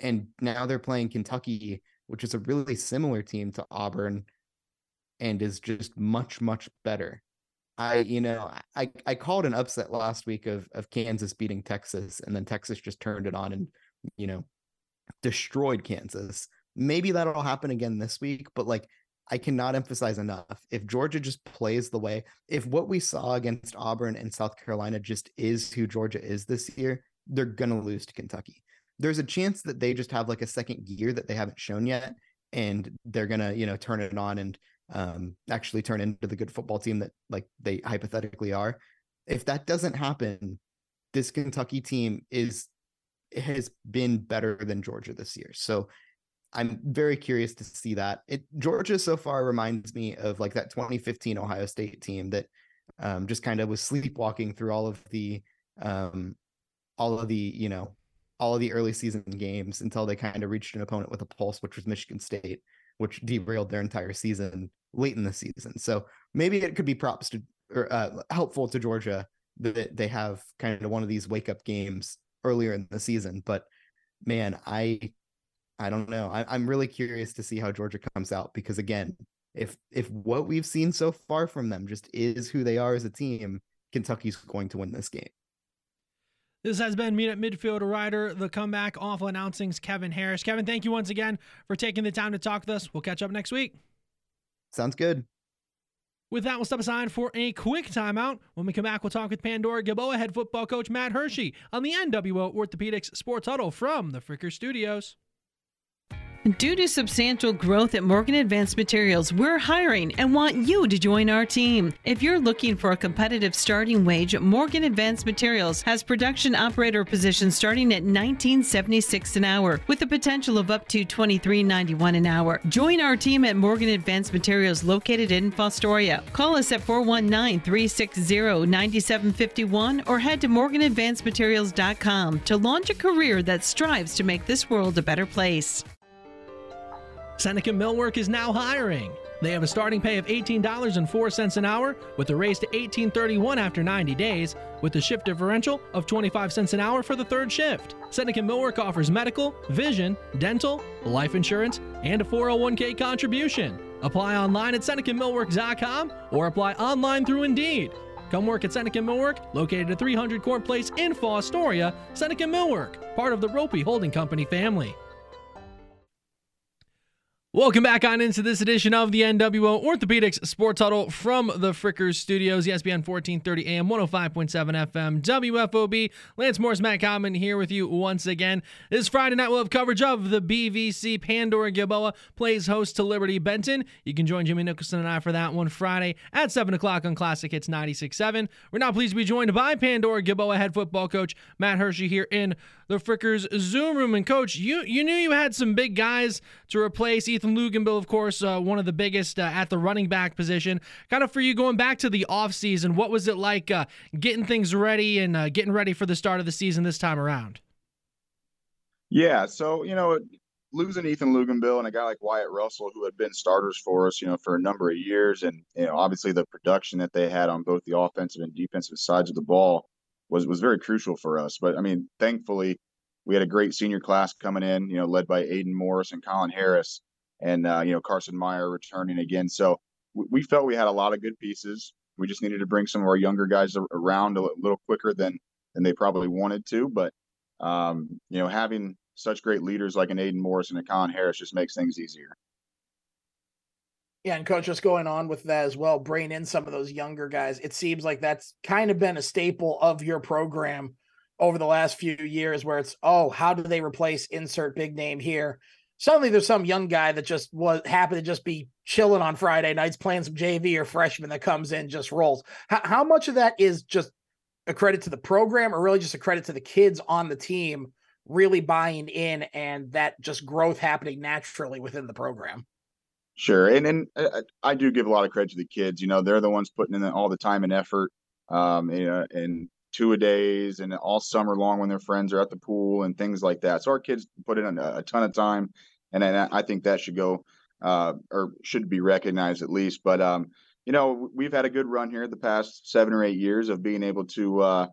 and now they're playing Kentucky, which is a really similar team to Auburn and is just much, much better. I, you know, I I called an upset last week of of Kansas beating Texas, and then Texas just turned it on and you know destroyed Kansas. Maybe that'll happen again this week, but like I cannot emphasize enough. If Georgia just plays the way, if what we saw against Auburn and South Carolina just is who Georgia is this year, they're gonna lose to Kentucky. There's a chance that they just have like a second gear that they haven't shown yet, and they're gonna you know turn it on and um, actually turn into the good football team that like they hypothetically are. If that doesn't happen, this Kentucky team is has been better than Georgia this year. So I'm very curious to see that. It Georgia so far reminds me of like that 2015 Ohio State team that um, just kind of was sleepwalking through all of the um, all of the you know all of the early season games until they kind of reached an opponent with a pulse, which was Michigan State, which derailed their entire season late in the season. So maybe it could be props to or uh, helpful to Georgia that they have kind of one of these wake up games earlier in the season. But man, I I don't know. I, I'm really curious to see how Georgia comes out because again, if if what we've seen so far from them just is who they are as a team, Kentucky's going to win this game. This has been Meet at Midfield Rider, the comeback awful announcings, Kevin Harrish. Kevin, thank you once again for taking the time to talk with us. We'll catch up next week. Sounds good. With that, we'll step aside for a quick timeout. When we come back, we'll talk with Pandora Gilboa head football coach Matt Hershey on the NWO Orthopedics Sports Huddle from the Fricker Studios. Due to substantial growth at Morgan Advanced Materials, we're hiring and want you to join our team. If you're looking for a competitive starting wage, Morgan Advanced Materials has production operator positions starting at 19.76 an hour with the potential of up to 23.91 an hour. Join our team at Morgan Advanced Materials located in Fostoria. Call us at 419-360-9751 or head to morganadvancedmaterials.com to launch a career that strives to make this world a better place. Seneca Millwork is now hiring. They have a starting pay of $18.04 an hour with a raise to $18.31 after 90 days with a shift differential of 25 cents an hour for the third shift. Seneca Millwork offers medical, vision, dental, life insurance, and a 401k contribution. Apply online at SenecaMillwork.com or apply online through Indeed. Come work at Seneca Millwork, located at 300 Court Place in Fostoria. Seneca Millwork, part of the Roppe Holding Company family. Welcome back on into this edition of the NWO Orthopedics Sports Huddle from the Frickers Studios, ESPN 1430 AM, 105.7 FM, WFOB. Lance Morris, Matt Common here with you once again. This Friday night we'll have coverage of the BVC. Pandora Gilboa plays host to Liberty Benton. You can join Jimmy Nicholson and I for that one Friday at 7 o'clock on Classic Hits 96.7. We're now pleased to be joined by Pandora Gilboa head football coach Matt Hershey here in the Frickers Zoom room. And coach, you you knew you had some big guys to replace Ethan Luginbill, of course, uh, one of the biggest uh, at the running back position. Kind of for you going back to the offseason, what was it like uh, getting things ready and uh, getting ready for the start of the season this time around? Yeah, so you know, losing Ethan Luginbill and a guy like Wyatt Russell, who had been starters for us, you know, for a number of years, and you know, obviously the production that they had on both the offensive and defensive sides of the ball was was very crucial for us. But I mean, thankfully, we had a great senior class coming in, you know, led by Aiden Morris and Colin Harris, and uh, you know Carson Meyer returning again. So we felt we had a lot of good pieces. We just needed to bring some of our younger guys around a little quicker than than they probably wanted to. But um, you know, having such great leaders like an Aiden Morris and a Con Harris just makes things easier. Yeah, and coach, just going on with that as well, bringing in some of those younger guys. It seems like that's kind of been a staple of your program over the last few years, where it's oh, how do they replace insert big name here? Suddenly, there's some young guy that just was happened to just be chilling on Friday nights, playing some JV or freshman that comes in just rolls. How, how much of that is just a credit to the program, or really just a credit to the kids on the team really buying in and that just growth happening naturally within the program? Sure, and and uh, I do give a lot of credit to the kids. You know, they're the ones putting in all the time and effort, um, you know, and two a days and all summer long when their friends are at the pool and things like that. So our kids put in a, a ton of time, and I think that should go uh, or should be recognized at least. But um, you know, we've had a good run here the past seven or eight years of being able to uh,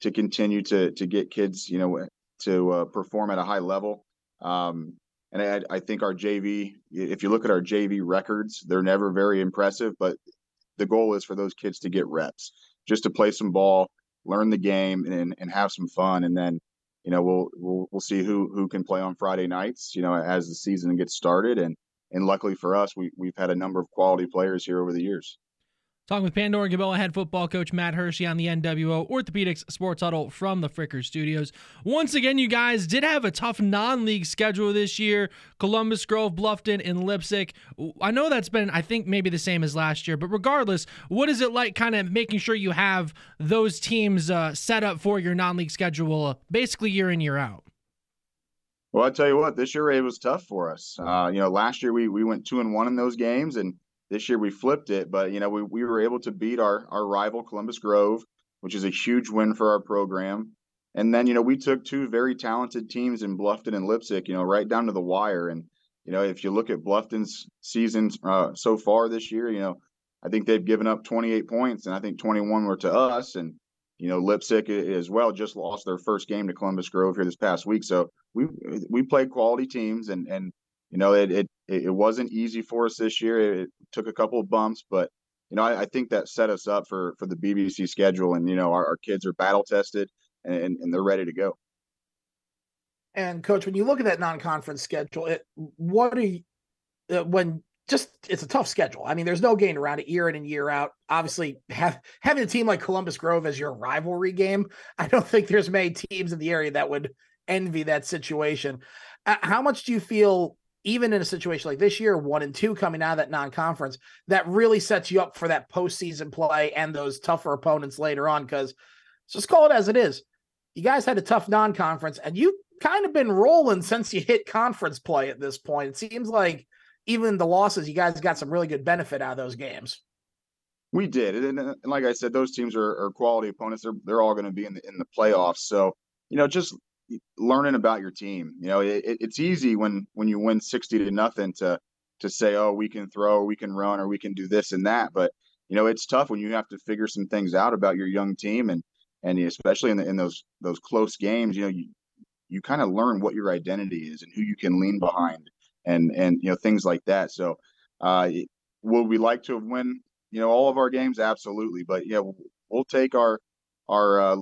to continue to to get kids, you know, to uh, perform at a high level. Um, and I, I think our JV, if you look at our JV records, they're never very impressive, but the goal is for those kids to get reps, just to play some ball, learn the game, and and have some fun, and then you know we'll we'll we'll see who who can play on Friday nights, you know, as the season gets started, and and luckily for us, we we've had a number of quality players here over the years. Talking with Pandora Gilboa head football coach Matt Hershey on the NWO Orthopedics Sports Huddle from the Fricker Studios. Once again, you guys did have a tough non-league schedule this year. Columbus Grove, Bluffton, and Leipsic. I know that's been, I think, maybe the same as last year, but regardless, what is it like kind of making sure you have those teams uh, set up for your non-league schedule uh, basically year in, year out? Well, I tell you what, this year it was tough for us. Uh, you know, last year we we went two and one in those games, and this year we flipped it, but you know we, we were able to beat our our rival Columbus Grove, which is a huge win for our program. And then you know we took two very talented teams in Bluffton and Leipsic, you know, right down to the wire. And you know if you look at Bluffton's seasons uh, so far this year, you know I think they've given up 28 points, and I think 21 were to us. And you know Leipsic as well just lost their first game to Columbus Grove here this past week. So we we played quality teams, and and you know, it, it it wasn't easy for us this year. It took a couple of bumps, but you know, I, I think that set us up for for the BVC schedule. And you know, our, our kids are battle tested and, and they're ready to go. And coach, when you look at that non-conference schedule, it what are you uh, when just it's a tough schedule. I mean, there's no gain around it year in and year out. Obviously, have, having a team like Columbus Grove as your rivalry game, I don't think there's many teams in the area that would envy that situation. Uh, how much do you feel, even in a situation like this year, one and two coming out of that non-conference, that really sets you up for that postseason play and those tougher opponents later on? Because just call it as it is. You guys had a tough non-conference, and you kind of been rolling since you hit conference play at this point. It seems like even the losses, you guys got some really good benefit out of those games. We did, and, and like I said, those teams are, are quality opponents. They're they're all going to be in the in the playoffs. So you know, just learning about your team. You know, it, it's easy when when you win sixty to nothing to to say, oh, we can throw, we can run, or we can do this and that. But you know, it's tough when you have to figure some things out about your young team, and and especially in the, in those those close games. You know, you you kind of learn what your identity is and who you can lean behind and and you know things like that. So, uh, would we like to win you know all of our games? Absolutely, but yeah, we'll take our our uh,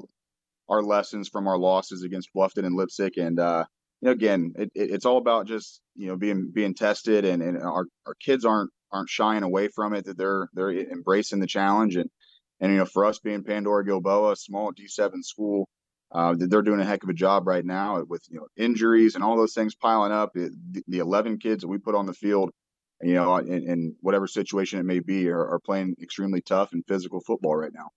our lessons from our losses against Bluffton and Leipsic, and uh, you know again, it, it, it's all about just you know being being tested, and and our our kids aren't aren't shying away from it; that they're they're embracing the challenge, and and you know for us being Pandora Gilboa, small D7 school uh, they're doing a heck of a job right now with you know injuries and all those things piling up. It, the, the 11 kids that we put on the field, you know, in, in whatever situation it may be, are, are playing extremely tough and physical football right now.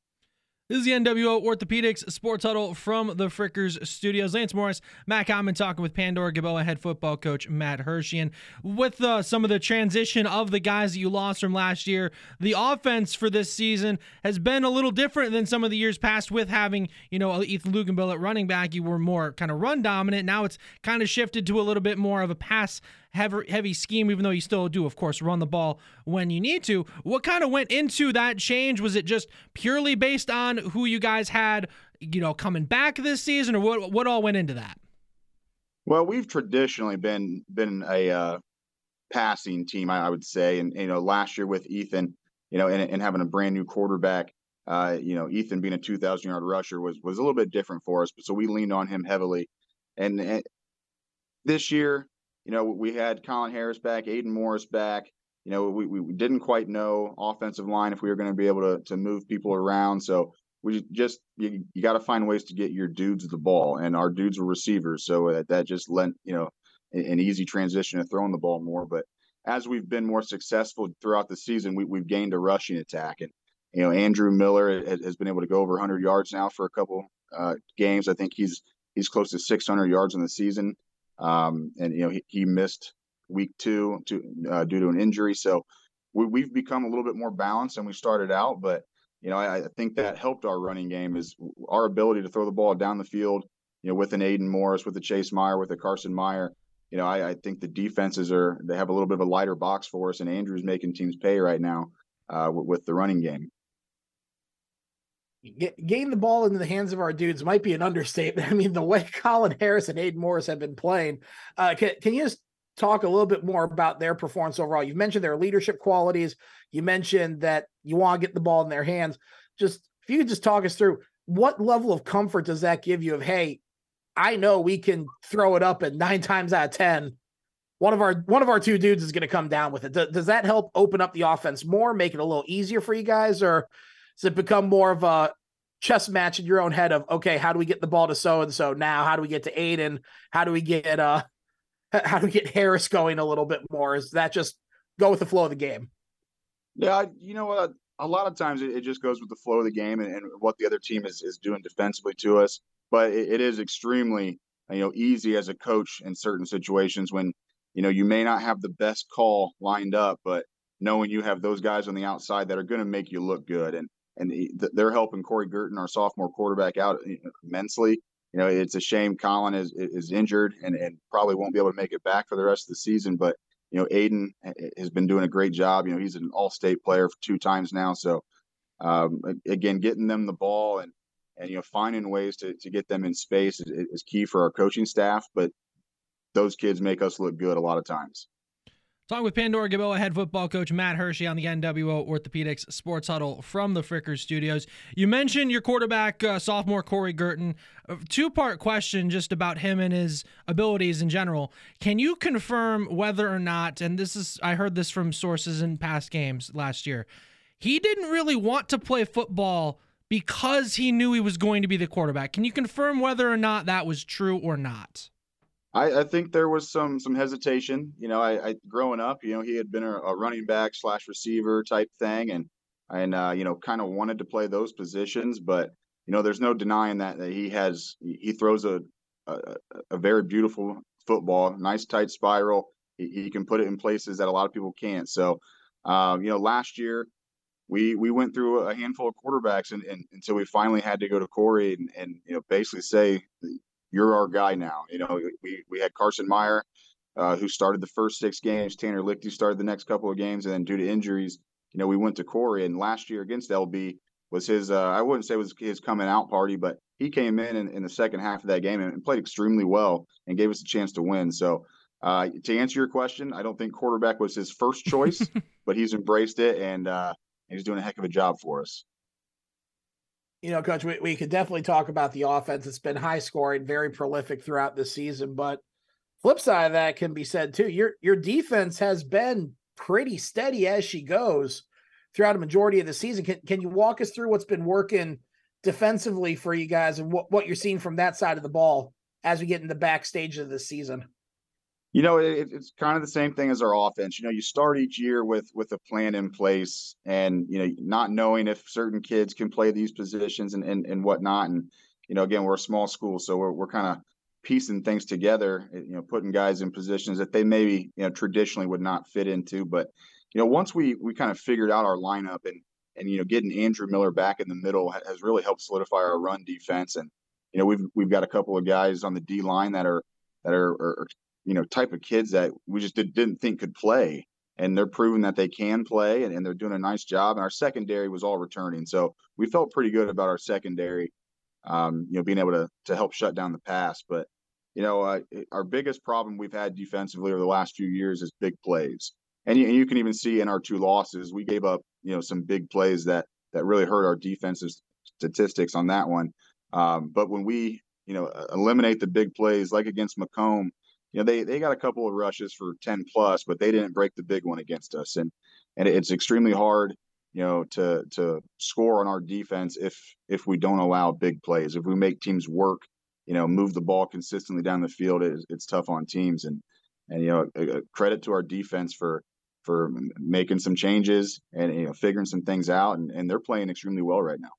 This is the NWO Orthopedics Sports Huddle from the Frickers Studios. Lance Morris, Matt Common talking with Pandora Gilboa head football coach Matt Hershey. With uh, some of the transition of the guys that you lost from last year, the offense for this season has been a little different than some of the years past with having, you know, Ethan Luginbill at running back. You were more kind of run dominant. Now it's kind of shifted to a little bit more of a pass heavy, heavy scheme, even though you still do, of course, run the ball when you need to. What kind of went into that change? Was it just purely based on who you guys had, you know, coming back this season, or what? What all went into that? Well, we've traditionally been been a uh, passing team, I, I, would say, and you know, last year with Ethan, you know, and, and having a brand new quarterback. Uh, you know, Ethan being a 2,000 yard rusher was was a little bit different for us, but so we leaned on him heavily. And, and this year, you know, we had Colin Harris back, Aiden Morris back. You know, we, we didn't quite know offensive line if we were going to be able to to move people around. So we just you, you got to find ways to get your dudes the ball, and our dudes were receivers, so that, that just lent you know an easy transition to throwing the ball more. But as we've been more successful throughout the season, we, we've gained a rushing attack, and you know Andrew Miller has, has been able to go over 100 yards now for a couple uh, games. I think he's he's close to 600 yards in the season. Um, and you know he, he missed week two to, uh, due to an injury. So we, have become a little bit more balanced than we started out. But you know I, I, think that helped our running game is our ability to throw the ball down the field. You know with an Aiden Morris, with a Chase Meyer, with a Carson Meyer. You know I, I think the defenses are they have a little bit of a lighter box for us, and Andrew's making teams pay right now uh, with, with the running game. Get, getting the ball into the hands of our dudes might be an understatement. (laughs) I mean, the way Colin Harris and Aiden Morris have been playing, uh, can, can you just talk a little bit more about their performance overall? You've mentioned their leadership qualities. You mentioned that you want to get the ball in their hands. Just if you could just talk us through what level of comfort does that give you of, hey, I know we can throw it up and nine times out of 10, one of our one of our two dudes is going to come down with it. Does that help open up the offense more, make it a little easier for you guys, or does it become more of a chess match in your own head of okay, how do we get the ball to so and so now? How do we get to Aiden? How do we get uh (laughs) how do we get Harris going a little bit more? Is that just go with the flow of the game? Yeah, you know what? A lot of times it, it, just goes with the flow of the game and, and, what the other team is, is doing defensively to us. But it, it is extremely you know easy as a coach in certain situations when you know you may not have the best call lined up, but knowing you have those guys on the outside that are going to make you look good and and they're helping Corey Girton, our sophomore quarterback, out eh, immensely. You know, it's a shame Colin is is injured and, and probably won't be able to make it back for the rest of the season. But you know, Aiden eh, eh, has been doing a great job. You know, he's an All-State player two times now. So um, again, getting them the ball and and you know finding ways to to get them in space is, is key for our coaching staff. But those kids make us look good a lot of times. Talking with Pandora Gilboa head football coach Matt Hershey on the NWO Orthopedics Sports Huddle from the Frickers Studios. You mentioned your quarterback, uh, sophomore Corey Gurton. Two part question just about him and his abilities in general. Can you confirm whether or not, and this is, I heard this from sources in past games last year, he didn't really want to play football because he knew he was going to be the quarterback. Can you confirm whether or not that was true or not? I, I, think there was some some hesitation. You know, I, I growing up, you know, he had been a, a running back slash receiver type thing, and and uh, you know, kind of wanted to play those positions. But you know, there's no denying that that he has he throws a a, a very beautiful football, nice tight spiral. He, he, can put it in places that a lot of people can't. So, um, you know, last year we we went through a handful of quarterbacks and, and until we finally had to go to Corey and, and you know basically say you're our guy now. You know, we we had Carson Meyer, uh, who started the first six games. Tanner Lichty started the next couple of games, and then due to injuries, you know, we went to Corey. And last year against LB was his. Uh, I wouldn't say it was his coming out party, but he came in, in in, the second half of that game and, played extremely well and gave us a chance to win. So. Uh, to answer your question, I don't think quarterback was his first choice, (laughs) but he's embraced it and uh, he's doing a heck of a job for us you know, coach, we, we could definitely talk about the offense. It's been high scoring, very prolific throughout the season. But flip side of that can be said too. Your your defense has been pretty steady as she goes throughout a majority of the season. Can can you walk us through what's been working defensively for you guys and what, what you're seeing from that side of the ball as we get in the backstage of the season? You know, it, it's kind of the same thing as our offense. You know, you start each year with with a plan in place, and you know, not knowing if certain kids can play these positions and and, and whatnot. And you know, again, we're a small school, so we're we're kind of piecing things together. Eh, you know, putting guys in positions that they maybe you know traditionally would not fit into. But you know, once we we kind of figured out our lineup and and you know, getting Andrew Miller back in the middle has really helped solidify our run defense. And you know, we've we've got a couple of guys on the D line that are that are, are you know type of kids that we just did, didn't think could play and they're proving that they can play and, and, they're doing a nice job and our secondary was all returning so we felt pretty good about our secondary um, you know being able to to help shut down the pass but you know uh, our biggest problem we've had defensively over the last few years is big plays and you, and you can even see in our two losses we gave up you know some big plays that that really hurt our defensive statistics on that one um, but when we you know eliminate the big plays like against McComb you know they they got a couple of rushes for 10 plus but they didn't break the big one against us. And and it's extremely hard you know to to score on our defense if if we don't allow big plays. If we make teams work you know move the ball consistently down the field it's, it's tough on teams. And and you know credit to our defense for for making some changes and you know figuring some things out. And, and they're playing extremely well right now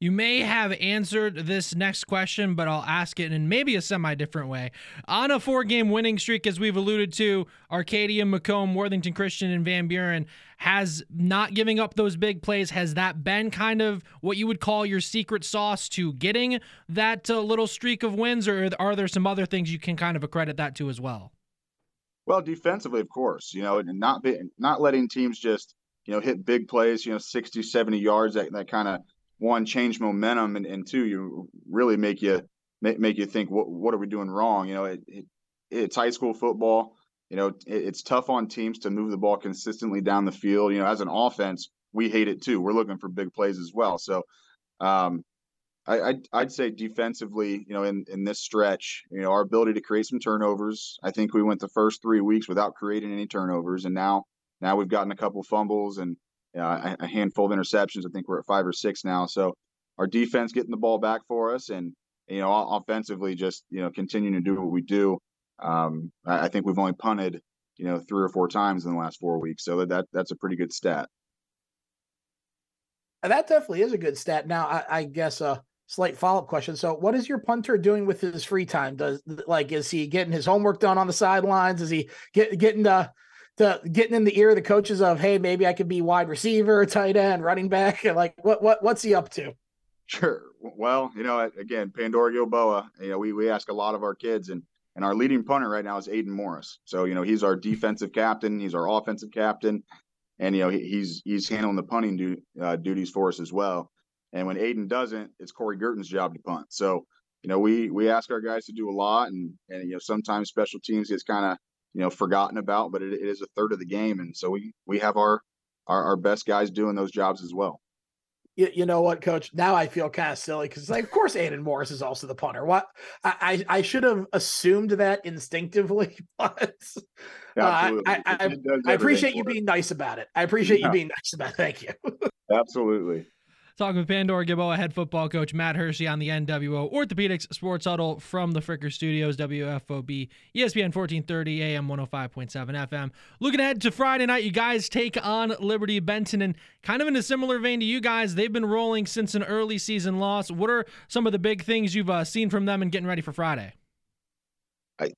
you may have answered this next question, but I'll ask it in maybe a semi different way. On a four game winning streak, as we've alluded to, Arcadia, McComb, Worthington Christian, and Van Buren has not giving up those big plays. Has that been kind of what you would call your secret sauce to getting that uh, little streak of wins, or are there some other things you can kind of accredit that to as well? Well, defensively, of course, you know, and not be, not letting teams just, you know, hit big plays, you know, 60, 70 yards that, that kind of one change momentum and, and two you really make you make, you think what what are we doing wrong? You know it, it it's high school football. You know it, it's tough on teams to move the ball consistently down the field. You know as an offense we hate it too. We're looking for big plays as well. So um I, I'd, I'd say defensively, you know, in, in this stretch, you know, our ability to create some turnovers. I think we went the first three weeks without creating any turnovers, and now now we've gotten a couple fumbles and uh, a handful of interceptions. I think we're at five or six now. So our defense getting the ball back for us, and you know, offensively just you know continuing to do what we do. Um, I, I think we've only punted you know three or four times in the last four weeks, so that that that's a pretty good stat. That definitely is a good stat. Now, I, I guess a slight follow up question. So, what is your punter doing with his free time? Does like is he getting his homework done on the sidelines? Is he get, getting the to getting in the ear of the coaches of, hey, maybe I could be wide receiver, tight end, running back? (laughs) Like, what what what's he up to? Sure. Well, you know, again, Pandora Gilboa. You know, we we ask a lot of our kids, and and our leading punter right now is Aiden Morris. So you know, he's our defensive captain, he's our offensive captain, and you know, he, he's he's handling the punting du- uh, duties for us as well. And when Aiden doesn't, it's Corey Gurton's job to punt. So you know, we we ask our guys to do a lot, and and you know, sometimes special teams gets kind of you know forgotten about, but it, it is a third of the game, and so we we have our, our our best guys doing those jobs as well. You, you know what, Coach? Now I feel kind of silly because, like, of course, Aiden Morris is also the punter. What I I, I should have assumed that instinctively, (laughs) but uh, I, I, I, appreciate you being nice about it. I appreciate yeah. you being nice about it. Thank you. (laughs) Absolutely. Talking with Pandora Gilboa head football coach Matt Hershey on the NWO Orthopedics Sports Huddle from the Fricker Studios, WFOB, ESPN 1430 AM 105.7 FM. Looking ahead to Friday night, you guys take on Liberty Benton, and kind of in a similar vein to you guys, they've been rolling since an early season loss. What are some of the big things you've uh, seen from them and getting ready for Friday? I,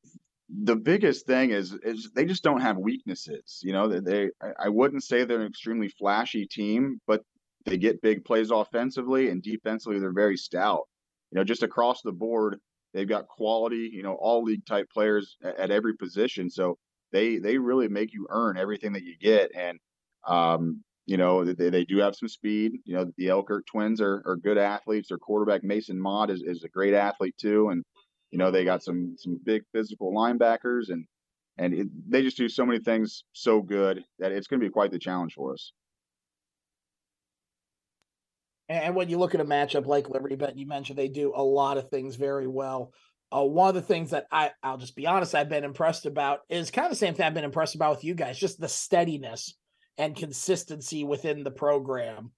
the biggest thing is is they just don't have weaknesses. You know, they I wouldn't say they're an extremely flashy team, but they get big plays offensively and defensively. They're very stout. You know, just across the board, they've got quality. You know, all league type players at, at every position. So they they really make you earn everything that you get. And um, you know, they, they do have some speed. You know, the Elkert twins are, are good athletes. Their quarterback Mason Mott is, is a great athlete too. And you know, they got some some big physical linebackers and and it, they just do so many things so good that it's going to be quite the challenge for us. And when you look at a matchup like Liberty Benton, you mentioned they do a lot of things very well. Uh, one of the things that I, I'll just be honest, I've been impressed about is kind of the same thing I've been impressed about with you guys, just the steadiness and consistency within the program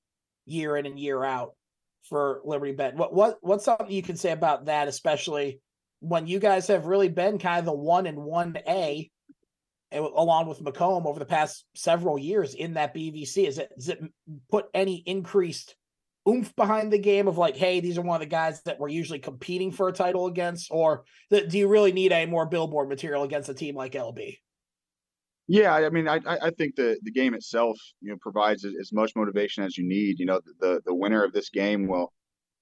year in and year out for Liberty Benton. What what what's something you can say about that, especially when you guys have really been kind of the one and one A along with McComb over the past several years in that BVC? Is it does it put any increased oomph behind the game of like, hey, these are one of the guys that we're usually competing for a title against, or do you really need a more billboard material against a team like LB? Yeah, I mean, I I think the the game itself, you know, provides as much motivation as you need. You know, the the winner of this game will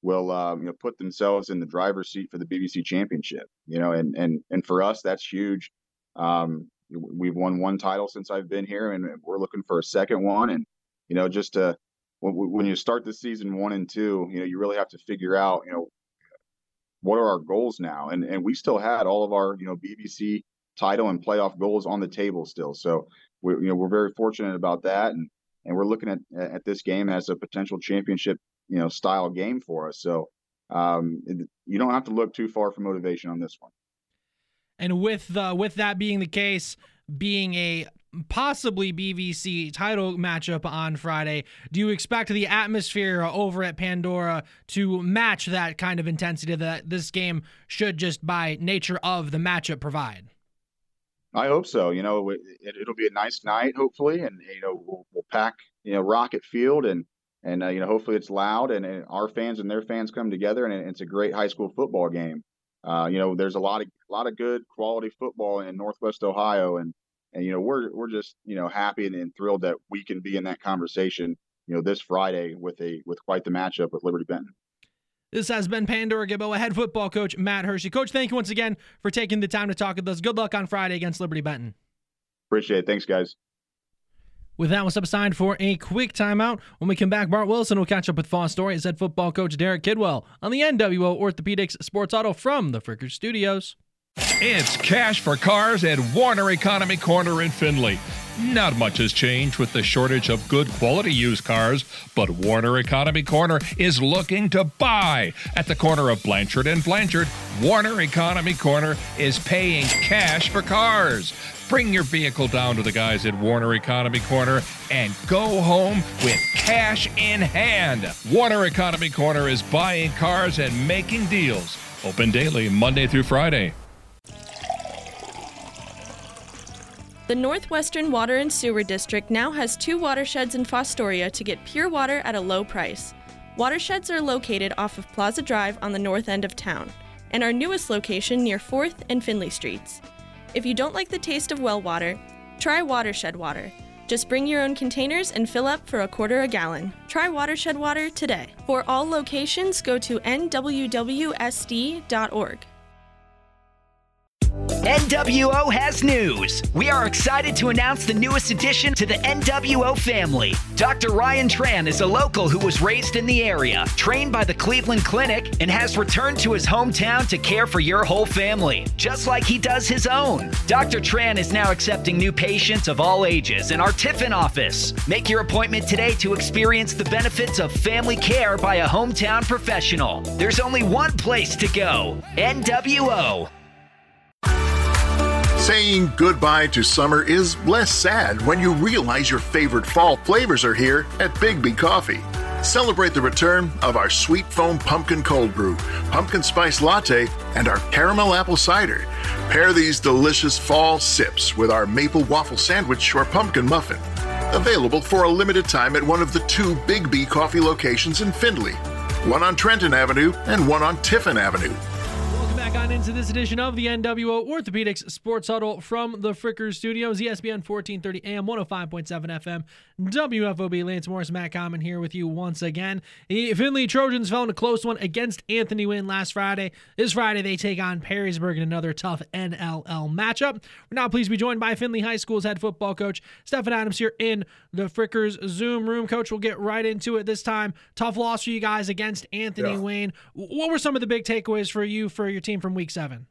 will um, you know put themselves in the driver's seat for the BVC championship. You know, and and and for us, that's huge. Um, we've won one title since I've been here, and we're looking for a second one. And you know, just to when, when you start the season one and two, you know, you really have to figure out, you know, what are our goals now? And and we still had all of our, you know, BVC title and playoff goals on the table still. So we you know we're very fortunate about that, and and we're looking at at this game as a potential championship, you know, style game for us. So um, you don't have to look too far for motivation on this one. And with the with that being the case, being a possibly BVC title matchup on Friday. Do you expect the atmosphere over at Pandora to match that kind of intensity that this game should just by nature of the matchup provide? I hope so. You know, it, will be a nice night, hopefully, and you know we'll, we'll pack you know Rocket Field and and uh, you know hopefully it's loud and, and, our fans and their fans come together and it's a great high school football game. Uh, you know, there's a lot of a lot of good quality football in Northwest Ohio, and and you know we're we're just you know happy and, and, thrilled that we can be in that conversation you know this Friday with a with quite the matchup with Liberty Benton. This has been Pandora Gilboa head football coach Matt Hershey. Coach, thank you once again for taking the time to talk with us. Good luck on Friday against Liberty Benton. Appreciate it. Thanks, guys. With that, we'll step aside for a quick timeout. When we come back, Bart Wilson will catch up with Fostoria's head football coach Derek Kidwell on the NWO Orthopedics Sports Huddle from the Fricker Studios. It's cash for cars at Warner Economy Corner in Findlay. Not much has changed with the shortage of good quality used cars, but Warner Economy Corner is looking to buy. At the corner of Blanchard and Blanchard, Warner Economy Corner is paying cash for cars. Bring your vehicle down to the guys at Warner Economy Corner and go home with cash in hand. Warner Economy Corner is buying cars and making deals. Open daily, Monday through Friday. The Northwestern Water and Sewer District now has two watersheds in Fostoria to get pure water at a low price. Watersheds are located off of Plaza Drive on the north end of town, and our newest location near 4th and Findlay Streets. If you don't like the taste of well water, try Watershed Water. Just bring your own containers and fill up for a quarter a gallon. Try Watershed Water today. For all locations, go to nwwsd.org. NWO has news. We are excited to announce the newest addition to the NWO family. Dr. Ryan Tran is a local who was raised in the area, trained by the Cleveland Clinic, and has returned to his hometown to care for your whole family, just like he does his own. Dr. Tran is now accepting new patients of all ages in our Tiffin office. Make your appointment today to experience the benefits of family care by a hometown professional. There's only one place to go NWO. Saying goodbye to summer is less sad when you realize your favorite fall flavors are here at Biggby Coffee. Celebrate the return of our sweet foam pumpkin cold brew, pumpkin spice latte, and our caramel apple cider. Pair these delicious fall sips with our maple waffle sandwich or pumpkin muffin. Available for a limited time at one of the two Biggby Coffee locations in Findlay, one on Trenton Avenue and one on Tiffin Avenue on into this edition of the NWO Orthopedics Sports Huddle from the Frickers Studios, ESPN 1430 AM, 105.7 FM, WFOB. Lance Morris, Matt Common here with you once again. The Findlay Trojans fell in a close one against Anthony Wayne last Friday. This Friday, they take on Perrysburg in another tough NLL matchup. We're now pleased to be joined by Findlay High School's head football coach, Stefan Adams, here in the Frickers Zoom room. Coach, we'll get right into it this time. Tough loss for you guys against Anthony yeah. Wayne. What were some of the big takeaways for you, for your team? from week seven?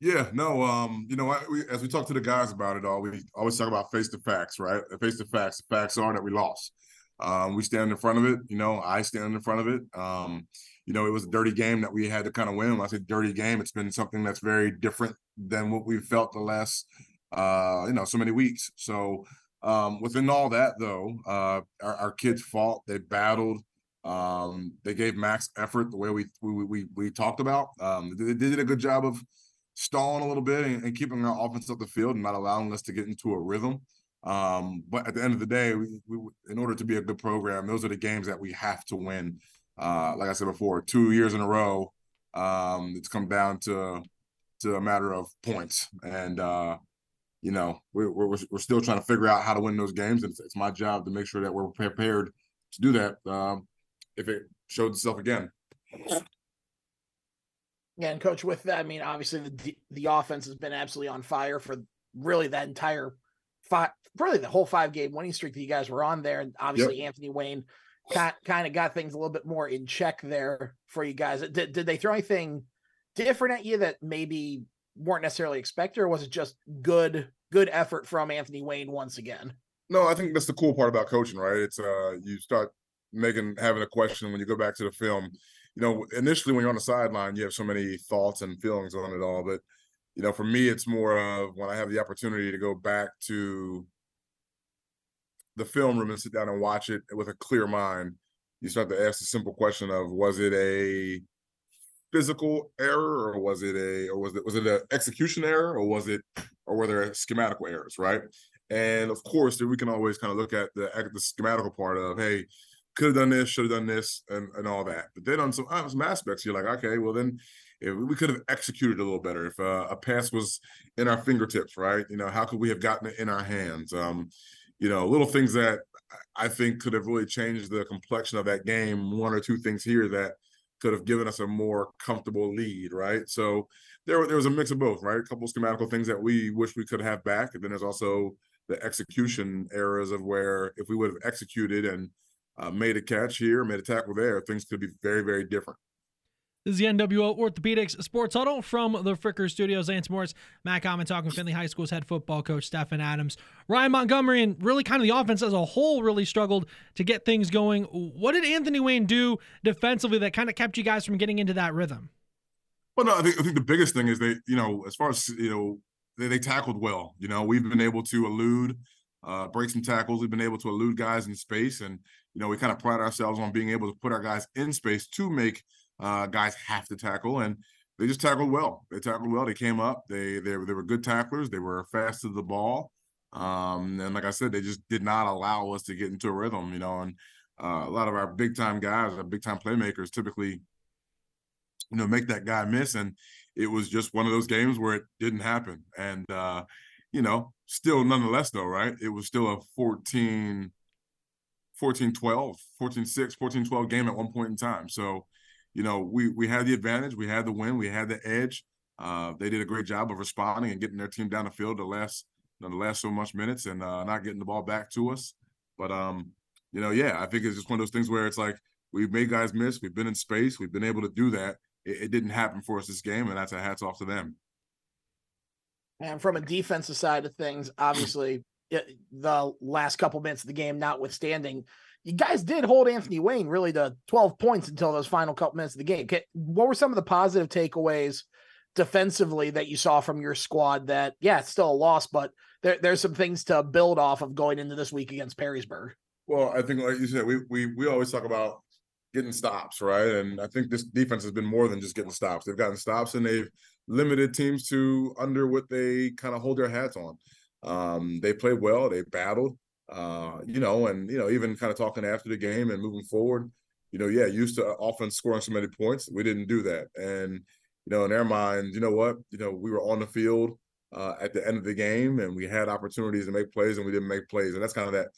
Yeah, no, um, you know, I, we, as we talk to the guys about it all, we always talk about face to facts, right? Face to facts. The facts are that we lost. Um, we stand in front of it. You know, I stand in front of it. Um, you know, it was a dirty game that we had to kind of win. When I say dirty game, it's been something that's very different than what we've felt the last, uh, you know, so many weeks. So um, within all that, though, uh, our, our kids fought. They battled. Um, they gave max effort the way we we we, we talked about. Um, they, they, did a good job of stalling a little bit and, and, keeping our offense up the field and not allowing us to get into a rhythm. Um, but at the end of the day, we, we, in order to be a good program, those are the games that we have to win. Uh, like I said before, two years in a row, um, it's come down to to a matter of points, and uh, you know we're, we're we're still trying to figure out how to win those games, and it's, it's my job to make sure that we're prepared to do that. Um, if it showed itself again. Yeah, and coach, with that, I mean, obviously the the offense has been absolutely on fire for really that entire five, really the whole five game winning streak that you guys were on there, and obviously yep. Anthony Wayne kind kind of got things a little bit more in check there for you guys. Did did they throw anything different at you that maybe weren't necessarily expected, or was it just good good effort from Anthony Wayne once again? No, I think that's the cool part about coaching, right? It's uh you start making having a question when you go back to the film. You know, initially when you're on the sideline, you have so many thoughts and feelings on it all. But you know, for me, it's more of when I have the opportunity to go back to the film room and sit down and watch it with a clear mind. You start to ask the simple question of was it a physical error or was it a or was it was it an execution error or was it or were there schematical errors right and of course we can always kind of look at the the schematical part of hey could have done this, should have done this, and, and all that. But then on some, on some aspects, you're like, okay, well then if we could have executed a little better. If uh, a pass was in our fingertips, right? You know, how could we have gotten it in our hands? Um, you know, little things that I think could have really changed the complexion of that game. One or two things here that could have given us a more comfortable lead, right? So there, there was a mix of both, right? A couple of schematical things that we wish we could have back, and then there's also the execution errors of where if we would have executed and uh, made a catch here, made a tackle there, things could be very, very different. This is the NWO Orthopedics Sports Huddle from the Fricker Studios. Lance Morris, Matt Common talking Findlay High School's head football coach, Stefan Adams. Ryan Montgomery and really kind of the offense as a whole really struggled to get things going. What did Anthony Wayne do defensively that kind of kept you guys from getting into that rhythm? Well, no, I think, I think the biggest thing is they, you know, as far as, you know, they, they tackled well. You know, we've been able to elude, uh, break some tackles. We've been able to elude guys in space and – you know, we kind of pride ourselves on being able to put our guys in space to make uh, guys have to tackle, and they just tackled well. They tackled well. They came up. They they they were good tacklers. They were fast to the ball, um, and like I said, they just did not allow us to get into a rhythm. You know, and uh, a lot of our big time guys, our big time playmakers, typically, you know, make that guy miss, and it was just one of those games where it didn't happen. And uh, you know, still nonetheless, though, right? It was still a fourteen 14 12, 14 6, 14 12 game at one point in time. So, you know, we we had the advantage, we had the win, we had the edge. uh, they did a great job of responding and getting their team down the field the last the last so much minutes and uh, not getting the ball back to us. But um, you know, yeah, I think it's just one of those things where it's like we've made guys miss, we've been in space, we've been able to do that. It, it didn't happen for us this game, and that's a hats off to them. And from a defensive side of things, obviously, Uh, the last couple minutes of the game notwithstanding, you guys did hold Anthony Wayne really to 12 points until those final couple minutes of the game. What were some of the positive takeaways defensively that you saw from your squad that, yeah, it's still a loss, but there, there's some things to build off of going into this week against Perrysburg? Well, I think, like you said, we, we, we always talk about getting stops, right? And I think this defense has been more than just getting stops. They've gotten stops and they've limited teams to under what they kind of hold their hats on. Um, they played well, they battled, uh, you know, and you know, even kind of talking after the game and moving forward, you know, yeah, used to often scoring so many points. We didn't do that. And, you know, in their minds, you know what, you know, we were on the field uh, at the end of the game and we had opportunities to make plays and we didn't make plays. And that's kind of that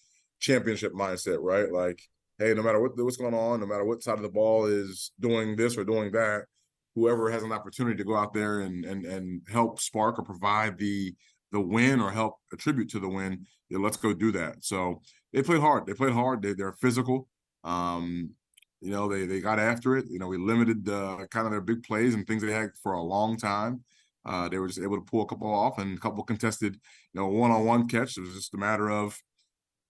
championship mindset, right? Like, hey, no matter what what's going on, no matter what side of the ball is doing this or doing that, whoever has an opportunity to go out there and and and help spark or provide the the win or help attribute to the win, yeah, let's go do that. So they played hard. They played hard. They, they're physical. Um, you know, they they got after it. You know, we limited uh, kind of their big plays and things they had for a long time. Uh, they were just able to pull a couple off and a couple contested, you know, one-on-one catch. It was just a matter of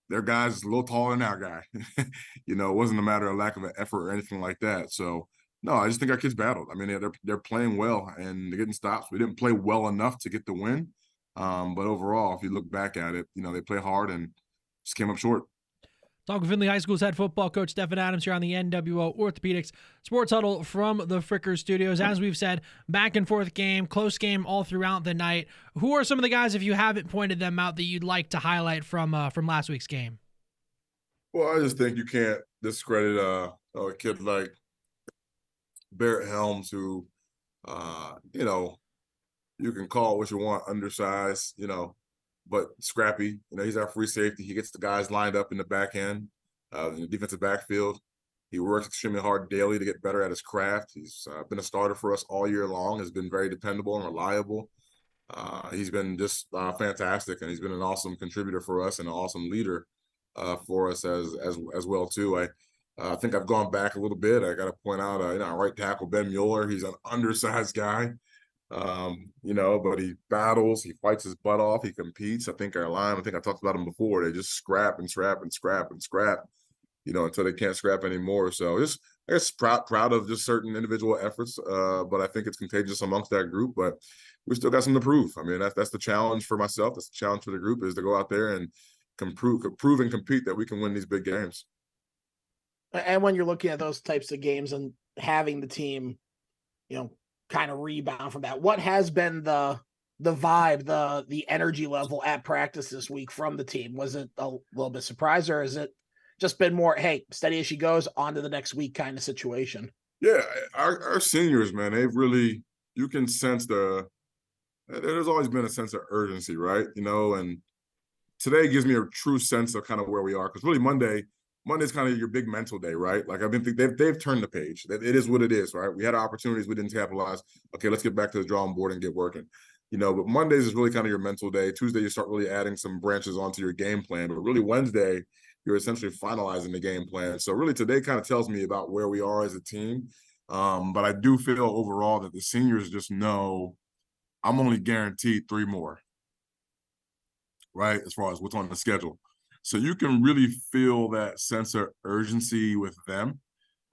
their guy's a little taller than our guy. (laughs) you know, it wasn't a matter of lack of effort or anything like that. So no, I just think our kids battled. I mean, they're they're playing well and they're getting stops. We didn't play well enough to get the win, um, but overall, if you look back at it, you know they play hard and just came up short. Talking Findlay High School's head football coach Stefan Adams here on the NWO Orthopedics Sports Huddle from the Fricker Studios. As we've said, back and forth game, close game all throughout the night. Who are some of the guys, if you haven't pointed them out, that you'd like to highlight from uh, from last week's game? Well, I just think you can't discredit uh, a kid like Barrett Helms, who, uh, you know, you can call what you want, undersized, you know, but scrappy. You know, he's our free safety. He gets the guys lined up in the back end, uh, in the defensive backfield. He works extremely hard daily to get better at his craft. He's uh, been a starter for us all year long. Has been very dependable and reliable. Uh, he's been just uh, fantastic, and he's been an awesome contributor for us and an awesome leader uh, for us as as as well too. I uh, I think I've gone back a little bit. I got to point out, you know, right tackle Ben Mueller. He's an undersized guy, um, you know, but he battles. He fights his butt off. He competes. I think our line. I think I talked about him before. They just scrap and scrap and scrap and scrap, you know, until they can't scrap anymore. So just I guess proud proud of just certain individual efforts, uh, but I think it's contagious amongst that group. But we still got something to prove. I mean, that's that's the challenge for myself. That's the challenge for the group is to go out there and prove, prove and compete that we can win these big games. And when you're looking at those types of games and having the team, you know, kind of rebound from that, what has been the the vibe, the the energy level at practice this week from the team? Was it a little bit surprised, or is it just been more, hey, steady as she goes, on to the next week kind of situation? Yeah, our, our seniors, man, they've really you can sense the there's always been a sense of urgency, right? You know, and today gives me a true sense of kind of where we are because really Monday Monday's kind of your big mental day, right? Like I've been they've they've turned the page. It is what it is, right? We had opportunities we didn't capitalize. Okay, let's get back to the drawing board and get working. You know, but Mondays is really kind of your mental day. Tuesday you start really adding some branches onto your game plan, but really Wednesday you're essentially finalizing the game plan. So really today kind of tells me about where we are as a team. Um, but I do feel overall that the seniors just know I'm only guaranteed three more, right? As far as what's on the schedule. So you can really feel that sense of urgency with them,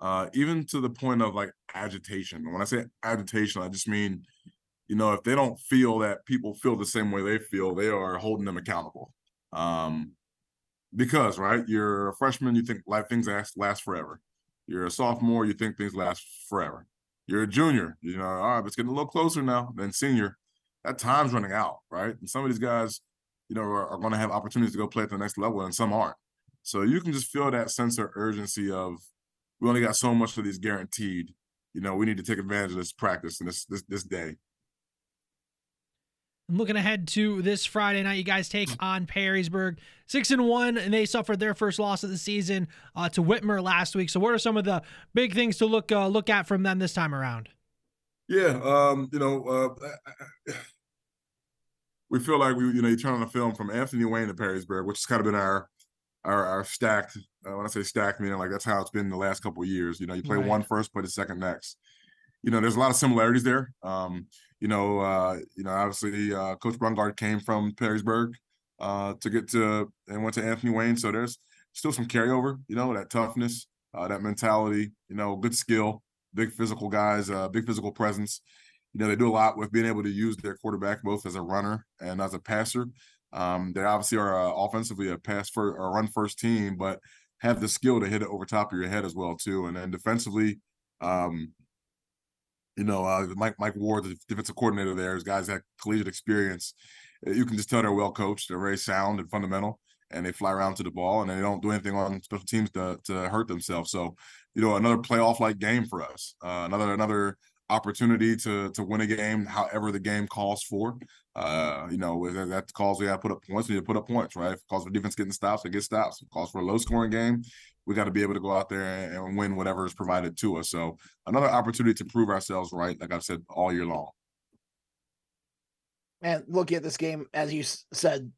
uh, even to the point of like agitation. When I say agitation, I just mean, you know, if they don't feel that people feel the same way they feel, they are holding them accountable. Um, because right, you're a freshman, you think like things last last forever. You're a sophomore, you think things last forever. You're a junior, you know, all right, it's getting a little closer now than senior. That time's running out, right? And some of these guys you know, are, are going to have opportunities to go play at the next level, and some aren't. So you can just feel that sense of urgency of we only got so much of these guaranteed. You know, we need to take advantage of this practice and this this this day. I'm looking ahead to this Friday night. You guys take (clears throat) on Perrysburg, six and one, and they suffered their first loss of the season uh, to Whitmer last week. So, what are some of the big things to look uh, look at from them this time around? Yeah, um, you know, uh, we feel like we, you know, you turn on the film from Anthony Wayne to Perrysburg, which has kind of been our our, our stacked. Uh, when I say stacked, meaning like that's how it's been the last couple of years. You know, you play right. one first, play the second next. You know, there's a lot of similarities there. Um, you know, uh, you know, obviously, uh, Coach Brungard came from Perrysburg uh, to get to and went to Anthony Wayne, so there's still some carryover. You know, that toughness, uh, that mentality. You know, good skill big physical guys, uh, big physical presence. You know, they do a lot with being able to use their quarterback both as a runner and as a passer. Um, they obviously are uh, offensively a pass for a run first team, but have the skill to hit it over top of your head as well too. And then defensively, um, you know, uh, Mike Mike Ward, the defensive coordinator there, is guys that collegiate experience. You can just tell they're well coached. They're very sound and fundamental, and they fly around to the ball, and they don't do anything on special teams to to hurt themselves. So you know another playoff like game for us uh, another another opportunity to to win a game however the game calls for. Uh you know that calls we got to put up points we need to put up points right? If it calls for defense getting stops we get stops. If it calls for a low scoring game we got to be able to go out there and, and win whatever is provided to us. So another opportunity to prove ourselves right like i've said all year long. And looking at this game as you said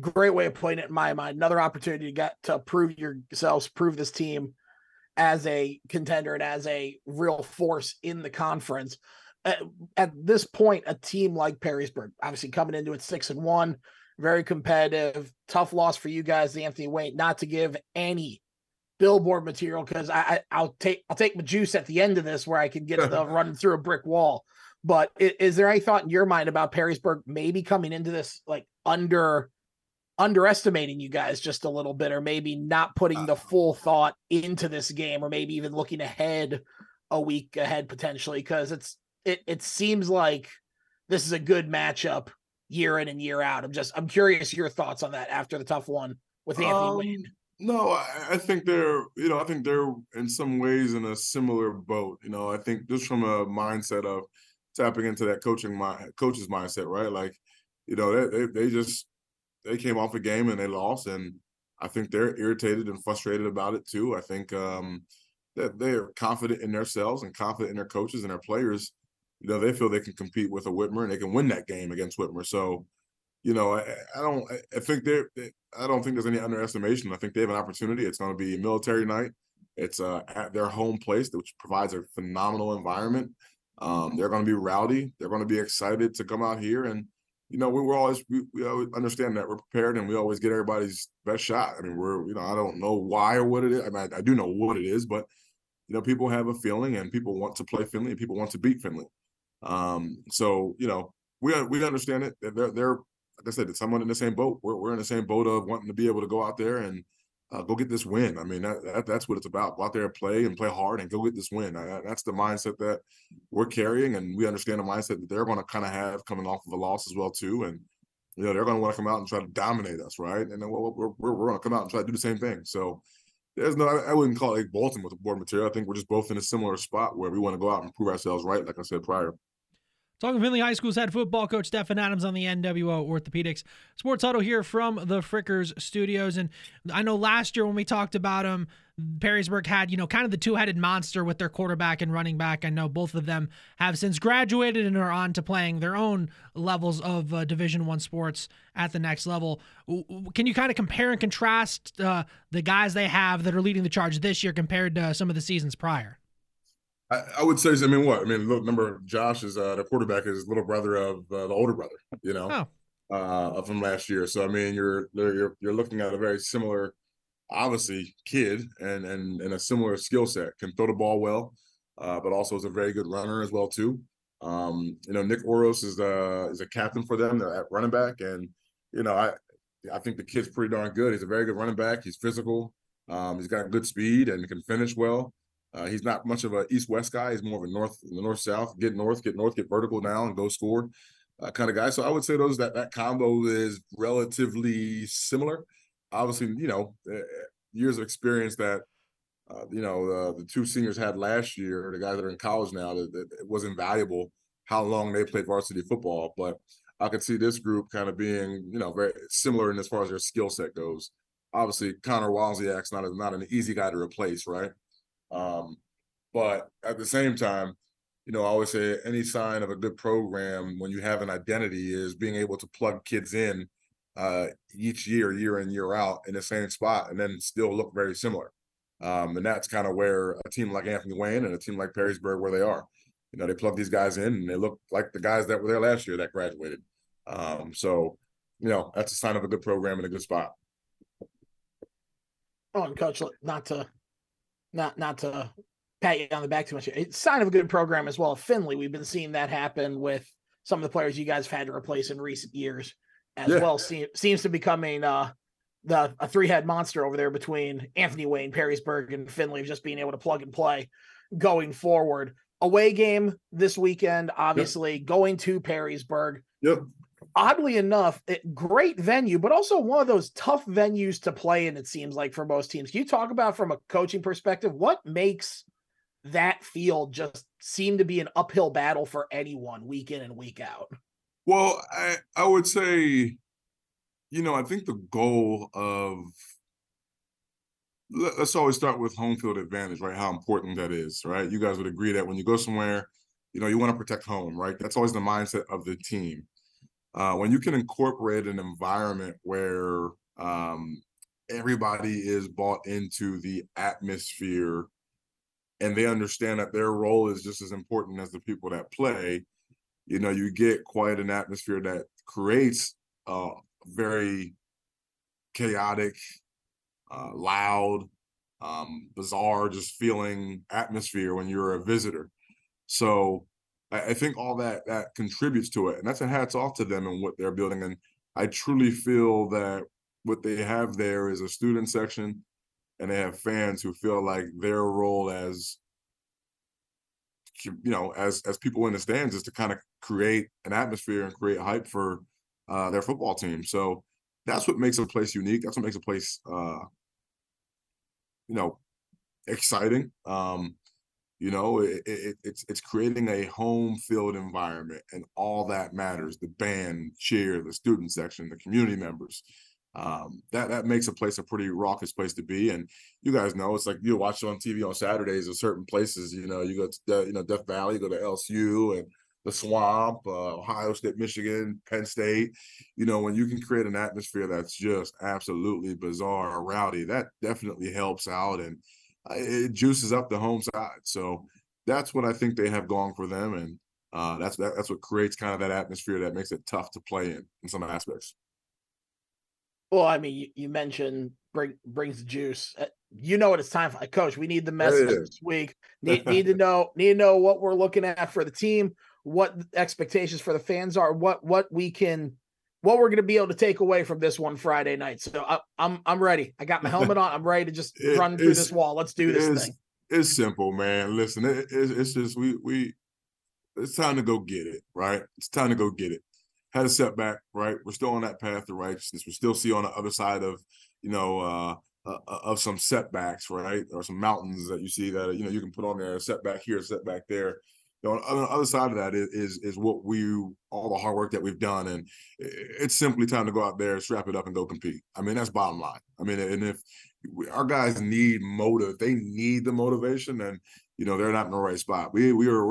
great way of putting it in my mind another opportunity to get to prove yourselves prove this team as a contender and as a real force in the conference. At, at this point, a team like Perrysburg, obviously coming into it six and one, very competitive, tough loss for you guys, the Anthony Wayne, not to give any billboard material because I, I will take I'll take my juice at the end of this where I can get to the (laughs) running through a brick wall. But is, is there any thought in your mind about Perrysburg maybe coming into this like under underestimating you guys just a little bit, or maybe not putting the uh. full thought into this game, or maybe even looking ahead a week ahead potentially, because it's it it seems like this is a good matchup year in and year out. I'm just I'm curious your thoughts on that after the tough one with Anthony um, Wayne. No, I, I, think they're you know I think they're in some ways in a similar boat. You know, I think just from a mindset of tapping into that coaching my coach's mindset, right? Like, you know, they they, they just they came off a game and they lost, and I think they're irritated and frustrated about it too. I think um, that they are confident in themselves and confident in their coaches and their players. You know, they feel they can compete with a Whitmer and they can win that game against Whitmer. So, you know, I, I don't. I think they're. I don't think there's any underestimation. I think they have an opportunity. It's going to be military night. It's uh, at their home place, which provides a phenomenal environment. Um, they're going to be rowdy. They're going to be excited to come out here and you know, we were always we, we always understand that we're prepared and we always get everybody's best shot. I mean, we're you know, I don't know why or what it is. I mean, I, I do know what it is, but you know, people have a feeling and people want to play Findlay and people want to beat Findlay. Um, so you know, we we understand it. They're they're like I said, it's someone in the same boat. We're we're in the same boat of wanting to be able to go out there and uh, go get this win. I mean, that, that, that's what it's about. Go out there and play and play hard and go get this win. That's the mindset that we're carrying, and we understand the mindset that they're going to kind of have coming off of a loss as well too. And you know, they're going to want to come out and try to dominate us, right? And then we're we're, we're going to come out and try to do the same thing. So there's no, I, I wouldn't call it like Bolton with the board material. I think we're just both in a similar spot where we want to go out and prove ourselves right, like I said prior. Talking Findlay High School's head football coach Stefan Adams on the NWO Orthopedics Sports Huddle here from the Frickers Studios. And I know last year when we talked about him, Perrysburg had, you know, kind of the two-headed monster with their quarterback and running back. I know both of them have since graduated and are on to playing their own levels of uh, Division One sports at the next level. Can you kind of compare and contrast uh, the guys they have that are leading the charge this year compared to some of the seasons prior? I, I, would say, I mean, what? I mean, look, remember Josh is uh, the quarterback is little brother of uh, the older brother, you know, oh. uh, from last year. So I mean, you're you're you're looking at a very similar, obviously, kid and and and a similar skill set. Can throw the ball well, uh, but also is a very good runner as well too. Um, you know, Nick Oros is the is a captain for them at running back, and you know, I I think the kid's pretty darn good. He's a very good running back. He's physical. Um, he's got good speed and can finish well. Uh, he's not much of a east-west guy. He's more of a north, north-south, get north, get north, get vertical now, and go score uh, kind of guy. So I would say those that that combo is relatively similar. Obviously, you know, uh, years of experience that uh, you know the two seniors had last year, the guys that are in college now, that, that it was invaluable how long they played varsity football. But I could see this group kind of being, you know, very similar in as far as their skill set goes. Obviously, Connor Wozniak's not a, not an easy guy to replace, right? Um, but at the same time, you know, I always say any sign of a good program when you have an identity is being able to plug kids in uh, each year, year in, year out in the same spot and then still look very similar. Um, and that's kind of where a team like Anthony Wayne and a team like Perrysburg, where they are. You know, they plug these guys in and they look like the guys that were there last year that graduated. Um, so, you know, that's a sign of a good program in a good spot. Oh, and coach, not to not not to pat you on the back too much. It's sign of a good program as well. Findlay, we've been seeing that happen with some of the players you guys have had to replace in recent years as yeah. well. Se- seems to be becoming uh, the a three head monster over there between Anthony Wayne, Perrysburg, and Findlay, just being able to plug and play going forward. Away game this weekend, obviously yep. going to Perrysburg. Yep. Oddly enough, it, great venue, but also one of those tough venues to play in. It seems like for most teams. Can you talk about from a coaching perspective what makes that field just seem to be an uphill battle for anyone week in and week out? Well, I I would say, you know, I think the goal of let's always start with home field advantage, right? How important that is, right? You guys would agree that when you go somewhere, you know, you want to protect home, right? That's always the mindset of the team. Uh, when you can incorporate an environment where um, everybody is bought into the atmosphere and they understand that their role is just as important as the people that play, you know, you get quite an atmosphere that creates a very chaotic, uh, loud, um, bizarre, just feeling atmosphere when you're a visitor. So I, I think all that that contributes to it, and that's a hats off to them and what they're building. And I truly feel that what they have there is a student section, and they have fans who feel like their role as you know as as people in the stands is to kind of create an atmosphere and create hype for uh, their football team. So that's what makes a place unique. That's what makes a place, uh, you know, exciting. Um, you know, it, it, it's it's creating a home field environment, and all that matters: the band, cheer, the student section, the community members. Um, that that makes a place a pretty raucous place to be. And you guys know it's like you watch it on TV on Saturdays in certain places. You know, you go to you know Death Valley, you go to LSU, and the swamp, uh, Ohio State, Michigan, Penn State. You know, when you can create an atmosphere that's just absolutely bizarre or rowdy, that definitely helps out and it juices up the home side. So that's what I think they have going for them, and uh, that's that, that's what creates kind of that atmosphere that makes it tough to play in in some aspects. Well, I mean, you, you mentioned bring brings the juice. Uh, you know what it's time for, coach. We need the message this week. (laughs) Need, need to know need to know what we're looking at for the team what expectations for the fans are, what what we can what we're going to be able to take away from this one Friday night. So I, am I'm, I'm ready. I got my helmet on. I'm ready to just it, run through this wall. Let's do this it's, thing. It's simple, man. Listen, it, it's just we we it's time to go get it, right? It's time to go get it. Had a setback, right? We're still on that path to righteousness. We still see on the other side of you know uh, uh, uh of some setbacks, right? Or some mountains that you see that you know you can put on there a setback here, a setback there you know, on the other side of that is, is, is what we all the hard work that we've done, and it's simply time to go out there, strap it up, and go compete. I mean, that's bottom line. I mean, and if our guys need motive, they need the motivation, and you know they're not in the right spot. We we are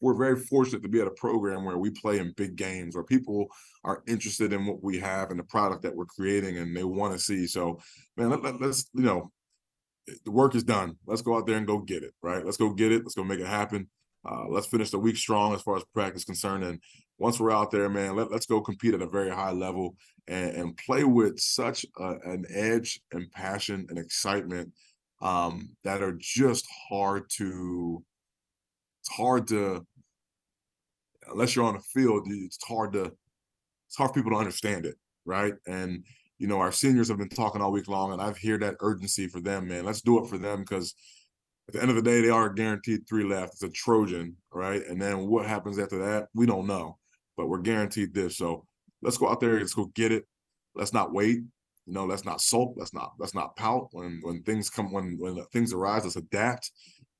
we're very fortunate to be at a program where we play in big games, where people are interested in what we have and the product that we're creating, and they want to see. So, man, let, let, let's you know the work is done. Let's go out there and go get it, right? Let's go get it. Let's go make it happen. Uh, let's finish the week strong as far as practice concerned. And once we're out there, man, let, us go compete at a very high level and, and play with such a, an edge and passion and excitement um, that are just hard to. It's hard to, unless you're on the field, it's hard to. It's hard for people to understand it, right? And you know, our seniors have been talking all week long, and I've heard that urgency for them, man. Let's do it for them because at the end of the day, they are guaranteed three left. It's a Trojan, right? And then what happens after that, we don't know, but we're guaranteed this. So let's go out there, let's go get it. Let's not wait. You know, let's not sulk. Let's not let's not pout when when things come when when things arise. Let's adapt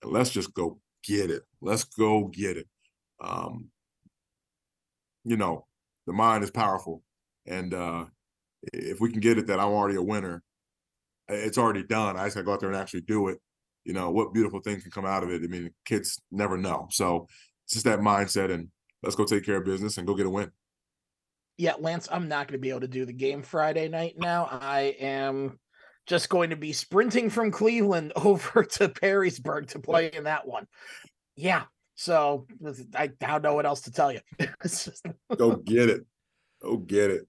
and let's just go get it. Let's go get it. Um, you know, the mind is powerful, and uh, if we can get it, that I'm already a winner. It's already done. I just gotta go out there and actually do it you know, what beautiful thing can come out of it. I mean, kids never know. So it's just that mindset and let's go take care of business and go get a win. Yeah, Lance, I'm not going to be able to do the game Friday night now. I am just going to be sprinting from Cleveland (laughs) over to Perrysburg to play in that one. Yeah. So I, I don't know what else to tell you. (laughs) Go get it. Go get it.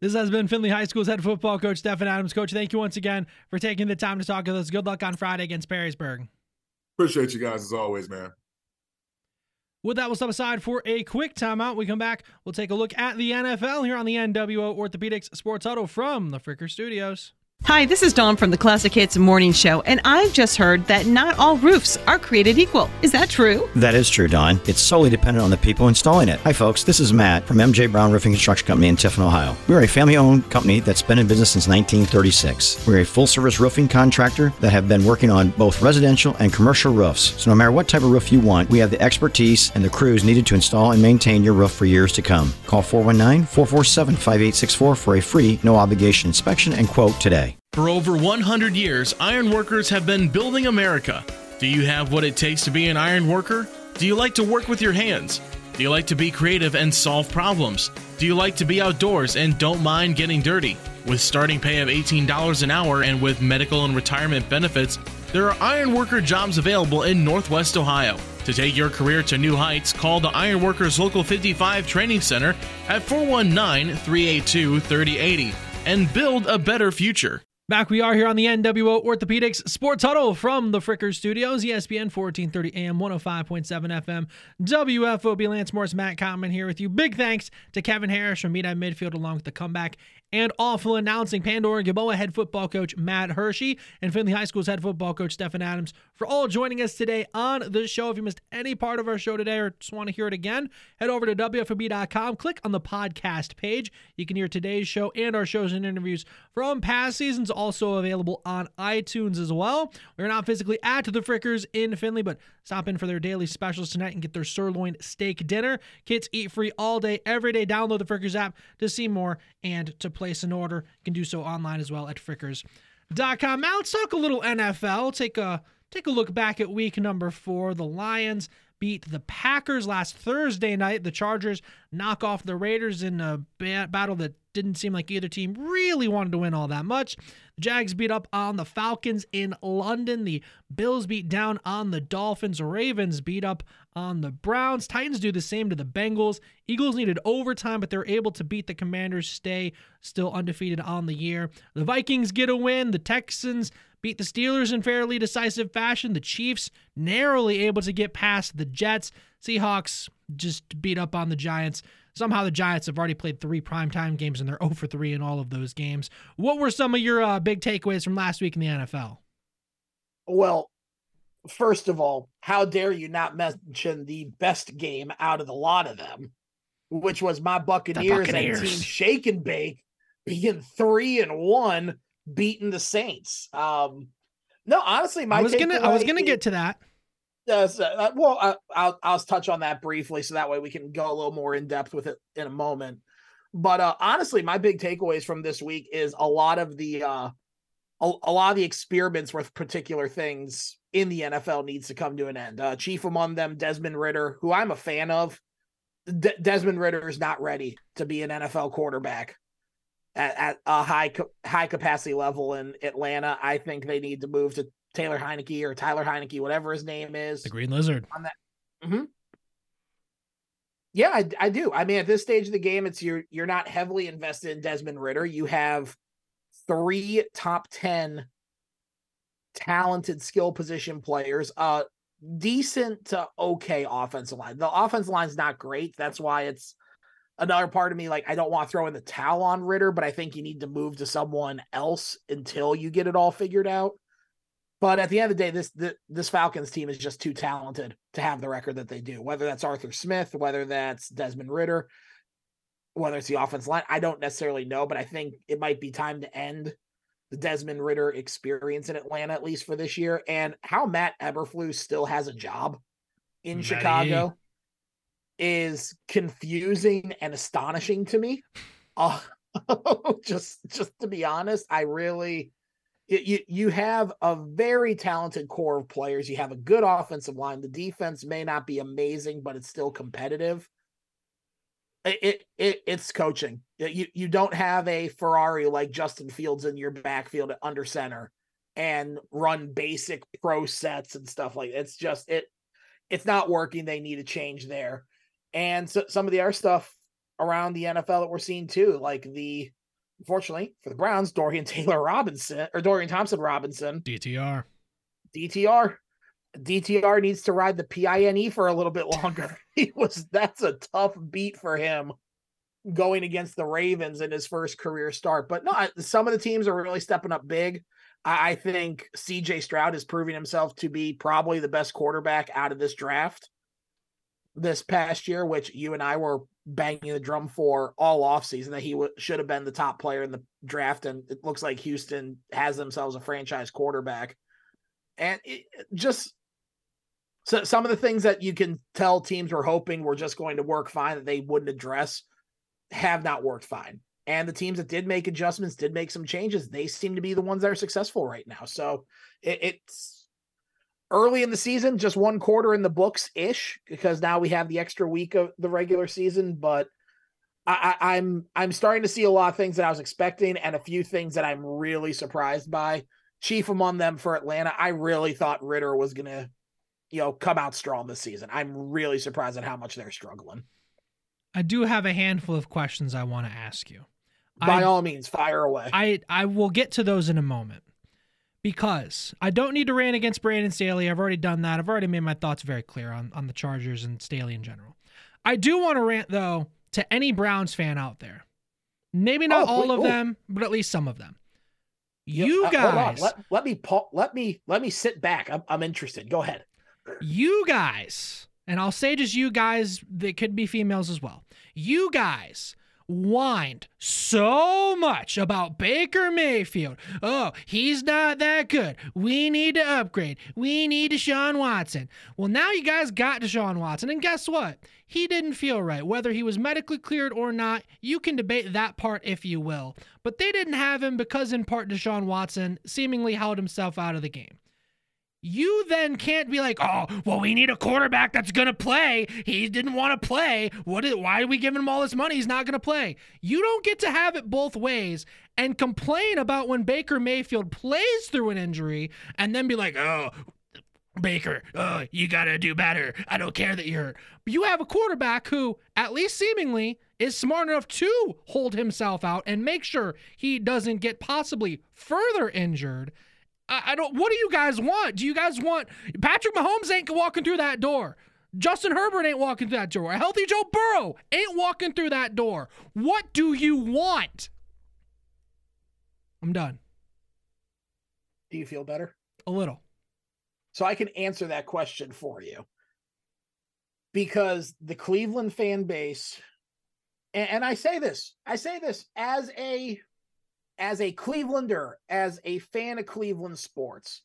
This has been Findlay High School's head football coach, Stefan Adams. Coach, thank you once again for taking the time to talk with us. Good luck on Friday against Perrysburg. Appreciate you guys as always, man. With that, we'll step aside for a quick timeout. We come back, we'll take a look at the NFL here on the NWO Orthopedics Sports Huddle from the Fricker Studios. Hi, this is Dawn from the Classic Hits Morning Show, and I've just heard that not all roofs are created equal. Is that true? That is true, Dawn. It's solely dependent on the people installing it. Hi, folks. This is Matt from MJ Brown Roofing Construction Company in Tiffin, Ohio. We're a family owned company that's been in business since 1936. We're a full service roofing contractor that have been working on both residential and commercial roofs. So, no matter what type of roof you want, we have the expertise and the crews needed to install and maintain your roof for years to come. Call 419 447 5864 for a free, no obligation inspection and quote today. For over 100 years, ironworkers have been building America. Do you have what it takes to be an iron worker? Do you like to work with your hands? Do you like to be creative and solve problems? Do you like to be outdoors and don't mind getting dirty? With starting pay of $18 an hour and with medical and retirement benefits, there are ironworker jobs available in Northwest Ohio. To take your career to new heights, call the Ironworkers Local 55 Training Center at 419 382 3080 and build a better future. Back we are here on the NWO Orthopedics Sports Huddle from the Fricker Studios, ESPN 1430 AM, 105.7 FM, WFOB Lance Morris, Matt Common here with you. Big thanks to Kevin Harrish from Meadeye Midfield along with the comeback and awful announcing Pandora Gilboa head football coach Matt Hershey and Findlay High School's head football coach Stefan Adams for all joining us today on the show. If you missed any part of our show today or just want to hear it again, head over to WFOB.com, click on the podcast page. You can hear today's show and our shows and interviews from past seasons, also available on iTunes as well. We're not physically at the Frickers in Findlay, but stop in for their daily specials tonight and get their sirloin steak dinner. Kids eat free all day, every day. Download the Frickers app to see more and to place an order. You can do so online as well at frickers.com. Now let's talk a little NFL. Take a take a look back at week number four. The Lions beat the Packers last Thursday night. The Chargers knock off the Raiders in a battle that didn't seem like either team really wanted to win all that much. The Jags beat up on the Falcons in London. The Bills beat down on the Dolphins. Ravens beat up on the Browns. Titans do the same to the Bengals. Eagles needed overtime, but they're able to beat the Commanders, stay still undefeated on the year. The Vikings get a win. The Texans beat the Steelers in fairly decisive fashion. The Chiefs narrowly able to get past the Jets. Seahawks just beat up on the Giants. Somehow the Giants have already played three primetime games and they're 0 (laughs) for 3 in all of those games. What were some of your uh, big takeaways from last week in the NFL? Well, first of all, how dare you not mention the best game out of the lot of them, which was my Buccaneers, Buccaneers. and Team Shake and Bake being three and one, beating the Saints. Um, no, honestly, my I was gonna I was gonna get to that. Uh, uh, well, I, I'll I'll touch on that briefly, so that way we can go a little more in depth with it in a moment. But uh, honestly, my big takeaways from this week is a lot of the uh, a, a, lot of the experiments with particular things in the NFL needs to come to an end. Uh, chief among them, Desmond Ridder, who I'm a fan of. De- Desmond Ridder is not ready to be an NFL quarterback at, at a high high capacity level in Atlanta. I think they need to move to Taylor Heinicke or Tyler Heinicke, whatever his name is. The Green Lizard. On that. Mm-hmm. Yeah, I, I do. I mean, at this stage of the game, it's you're you're not heavily invested in Desmond Ridder. You have three top 10 talented skill position players, uh decent to okay offensive line. The offensive line's not great. That's why it's another part of me like I don't want to throw in the towel on Ridder, but I think you need to move to someone else until you get it all figured out. But at the end of the day, this this Falcons team is just too talented to have the record that they do. Whether that's Arthur Smith, whether that's Desmond Ridder, whether it's the offense line, I don't necessarily know, but I think it might be time to end the Desmond Ridder experience in Atlanta, at least for this year. And how Matt Eberflus still has a job in. Chicago is confusing and astonishing to me. Uh, (laughs) (laughs) just just to be honest, I really you you have a very talented core of players. You have a good offensive line. The defense may not be amazing, but it's still competitive. It, it, it it's coaching. You you don't have a Ferrari like Justin Fields in your backfield at under center and run basic pro sets and stuff like that. It's just it it's not working. They need a change there. And so some of the other stuff around the NFL that we're seeing too, like the unfortunately for the Browns, Dorian Taylor Robinson or Dorian Thompson Robinson. DTR. DTR. DTR needs to ride the PINE for a little bit longer. (laughs) he was that's a tough beat for him going against the Ravens in his first career start. But no, some of the teams are really stepping up big. I think CJ Stroud is proving himself to be probably the best quarterback out of this draft this past year, which you and I were banging the drum for all offseason that he w- should have been the top player in the draft. And it looks like Houston has themselves a franchise quarterback. And it, just so some of the things that you can tell teams were hoping were just going to work fine that they wouldn't address have not worked fine. And the teams that did make adjustments, did make some changes, they seem to be the ones that are successful right now. So it, it's early in the season, just one quarter in the books ish, because now we have the extra week of the regular season. But I, I, I'm I'm starting to see a lot of things that I was expecting, and a few things that I'm really surprised by. Chief among them for Atlanta, I really thought Ridder was gonna, you know, come out strong this season. I'm really surprised at how much they're struggling. I do have a handful of questions I want to ask you. By I, all means, fire away. I I will get to those in a moment because I don't need to rant against Brandon Staley. I've already done that. I've already made my thoughts very clear on, on the Chargers and Staley in general. I do want to rant though to any Browns fan out there. Maybe not oh, all wait, of oh. them, but at least some of them. You uh, guys, let, let me let me let me sit back. I'm, I'm interested. Go ahead. You guys, and I'll say just you guys. that could be females as well. You guys whined so much about Baker Mayfield. Oh, he's not that good. We need to upgrade. We need Deshaun Watson. Well, now you guys got Deshaun Watson, and guess what? He didn't feel right. Whether he was medically cleared or not, you can debate that part if you will. But they didn't have him because, in part, Deshaun Watson seemingly held himself out of the game you then can't be like, oh, well, we need a quarterback that's gonna play. He didn't want to play. What is? Why are we giving him all this money? He's not gonna play. You don't get to have it both ways and complain about when Baker Mayfield plays through an injury and then be like, oh. Baker, oh, you gotta do better. I don't care that you're hurt. But you have a quarterback who, at least seemingly, is smart enough to hold himself out and make sure he doesn't get possibly further injured I, I don't. What do you guys want? Do you guys want Patrick Mahomes ain't walking through that door? Justin Herbert ain't walking through that door. A healthy Joe Burrow ain't walking through that door. What do you want? I'm done. Do you feel better? A little. So I can answer that question for you. Because the Cleveland fan base, and, and I say this, I say this as a as a Clevelander, as a fan of Cleveland sports,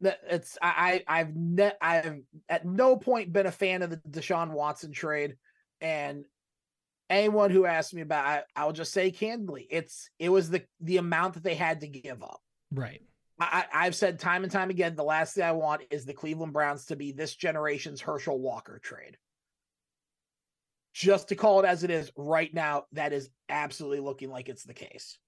that it's I I've ne- I've at no point been a fan of the Deshaun Watson trade, and anyone who asks me about it, I'll just say candidly, it's it was the the amount that they had to give up. Right. I, I've said time and time again, the last thing I want is the Cleveland Browns to be this generation's Herschel Walker trade. Just to call it as it is right now, that is absolutely looking like it's the case.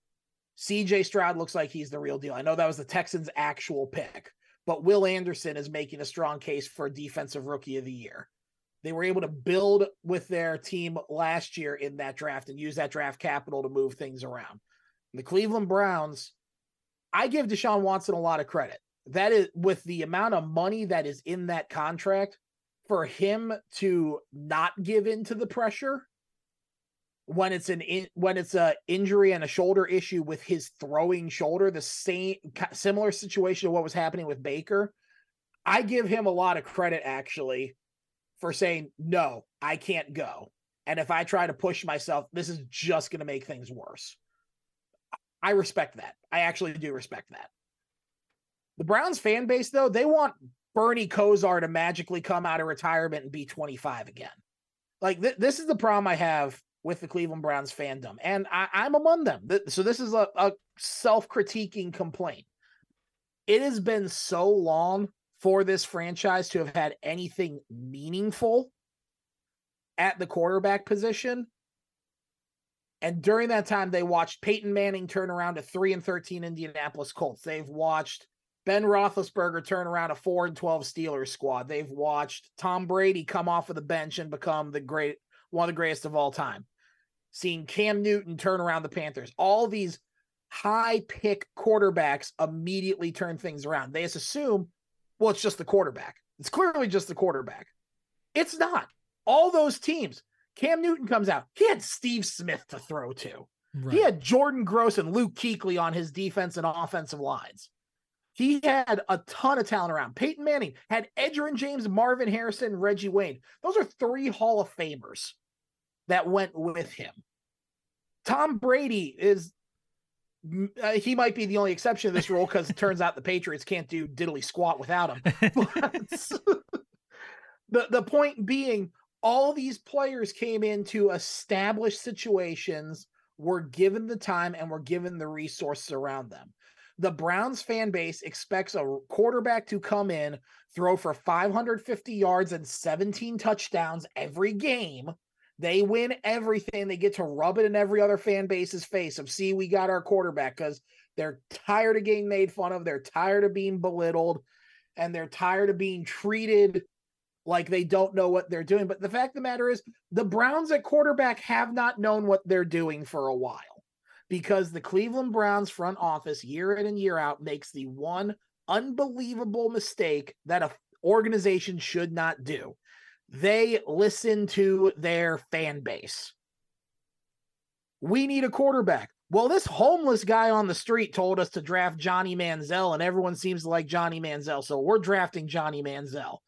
CJ Stroud looks like he's the real deal. I know that was the Texans' actual pick, but Will Anderson is making a strong case for defensive rookie of the year. They were able to build with their team last year in that draft and use that draft capital to move things around. The Cleveland Browns, I give Deshaun Watson a lot of credit. That is with the amount of money that is in that contract for him to not give in to the pressure when it's an in, when it's a injury and a shoulder issue with his throwing shoulder, the same similar situation to what was happening with Baker. I give him a lot of credit actually for saying no, I can't go. And if I try to push myself, this is just going to make things worse. I respect that. I actually do respect that. The Browns fan base, though, they want Bernie Kosar to magically come out of retirement and be 25 again. Like th- this is the problem I have with the Cleveland Browns fandom, and I, am among them. So this is a, a self-critiquing complaint. it has been so long for this franchise to have had anything meaningful at the quarterback position. And during that time, they watched Peyton Manning turn around a 3 and 13 Indianapolis Colts. They've watched Ben Roethlisberger turn around a 4 and 12 Steelers squad. They've watched Tom Brady come off of the bench and become the great one of the greatest of all time. Seeing Cam Newton turn around the Panthers. All these high pick quarterbacks immediately turn things around. They just assume, well, it's just the quarterback. It's clearly just the quarterback. It's not. All those teams, Cam Newton comes out. He had Steve Smith to throw to. Right. He had Jordan Gross and Luke Kuechly on his defense and offensive lines. He had a ton of talent around. Peyton Manning had Edgerrin James, Marvin Harrison, Reggie Wayne. Those are three Hall of Famers that went with him. Tom Brady is uh, he might be the only exception to this rule because it turns out the Patriots can't do diddly squat without him. (laughs) (laughs) the the point being, all these players came into established situations, were given the time, and were given the resources around them. The Browns fan base expects a quarterback to come in, throw for 550 yards and 17 touchdowns every game they win everything. They get to rub it in every other fan base's face of, see, we got our quarterback because they're tired of getting made fun of. They're tired of being belittled and they're tired of being treated like they don't know what they're doing. But the fact of the matter is, the Browns at quarterback have not known what they're doing for a while because the Cleveland Browns front office, year in and year out, makes the one unbelievable mistake that a organization should not do they listen to their fan base. We need a quarterback. Well, this homeless guy on the street told us to draft Johnny Manziel, and everyone seems to like Johnny Manziel. So we're drafting Johnny Manziel.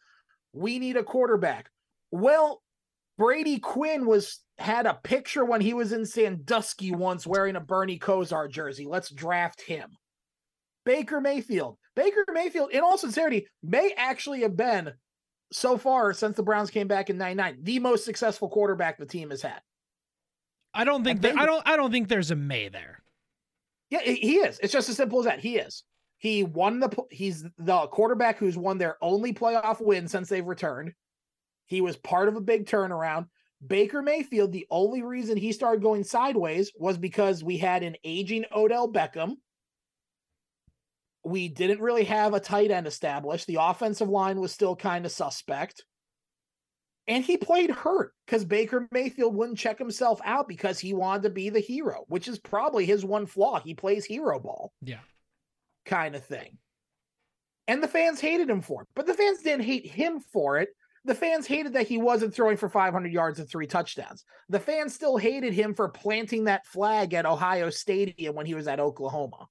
We need a quarterback. Well, Brady Quinn was had a picture when he was in Sandusky once wearing a Bernie Kosar jersey. Let's draft him. Baker Mayfield. Baker Mayfield, in all sincerity, may actually have been so far since the Browns came back in 99, the most successful quarterback the team has had. I don't think that, I don't I don't think there's a May there. Yeah, he is. It's just as simple as that. He is. He won the he's the quarterback who's won their only playoff win since they've returned. He was part of a big turnaround. Baker Mayfield, the only reason he started going sideways was because we had an aging Odell Beckham we didn't really have a tight end established. The offensive line was still kind of suspect. And he played hurt because Baker Mayfield wouldn't check himself out because he wanted to be the hero, which is probably his one flaw. He plays hero ball. Yeah. Kind of thing. And the fans hated him for it. But the fans didn't hate him for it. The fans hated that he wasn't throwing for 500 yards and three touchdowns. The fans still hated him for planting that flag at Ohio Stadium when he was at Oklahoma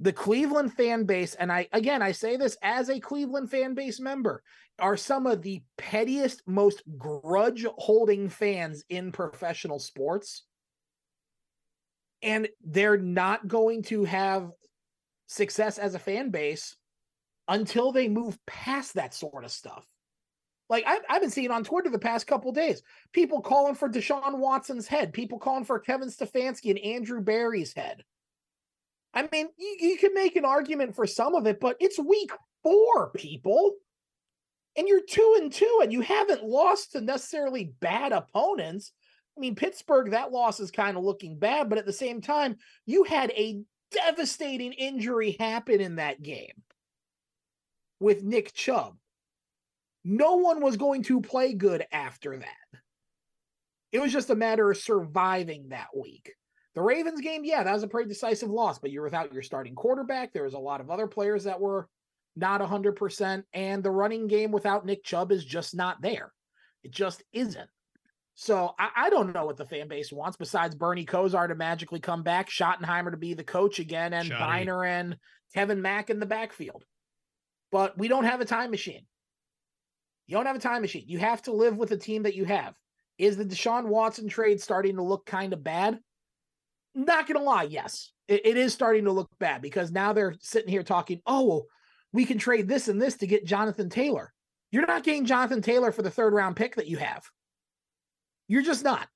the Cleveland fan base, and I again I say this as a Cleveland fan base member, are some of the pettiest, most grudge holding fans in professional sports. And they're not going to have success as a fan base until they move past that sort of stuff. Like I've, I've been seeing on Twitter the past couple days, people calling for Deshaun Watson's head, people calling for Kevin Stefanski and Andrew Berry's head. I mean, you, you can make an argument for some of it, but it's week four, people. And you're two and two, and you haven't lost to necessarily bad opponents. I mean, Pittsburgh, that loss is kind of looking bad, but at the same time, you had a devastating injury happen in that game with Nick Chubb. No one was going to play good after that. It was just a matter of surviving that week. The Ravens game, yeah, that was a pretty decisive loss, but you're without your starting quarterback. There was a lot of other players that were not 100%, and the running game without Nick Chubb is just not there. It just isn't. So I, I don't know what the fan base wants besides Bernie Kosar to magically come back, Schottenheimer to be the coach again, and Shoddy. Byner and Kevin Mack in the backfield. But we don't have a time machine. You don't have a time machine. You have to live with the team that you have. Is the Deshaun Watson trade starting to look kind of bad? Not gonna lie, yes, it, it is starting to look bad because now they're sitting here talking, oh, well, we can trade this and this to get Jonathan Taylor. You're not getting Jonathan Taylor for the third round pick that you have. You're just not.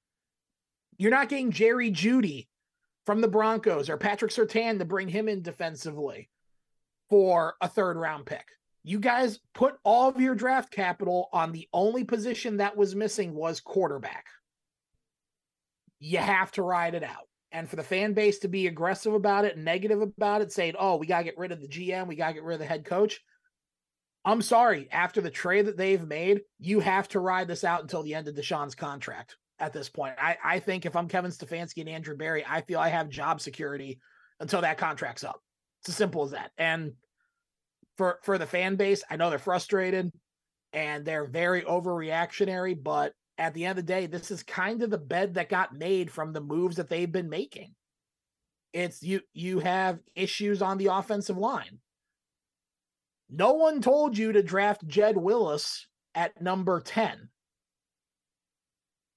You're not getting Jerry Jeudy from the Broncos or Patrick Surtain to bring him in defensively. for a third round pick. You guys put all of your draft capital on the only position that was missing was quarterback. You have to ride it out. And for the fan base to be aggressive about it, negative about it, saying, oh, we got to get rid of the GM, we got to get rid of the head coach. I'm sorry. After the trade that they've made, you have to ride this out until the end of Deshaun's contract at this point. I, I think if I'm Kevin Stefanski and Andrew Berry, I feel I have job security until that contract's up. It's as simple as that. And for for the fan base, I know they're frustrated and they're very overreactionary, but at the end of the day, this is kind of the bed that got made from the moves that they've been making. It's you you have issues on the offensive line. No one told you to draft Jed Wills at number 10.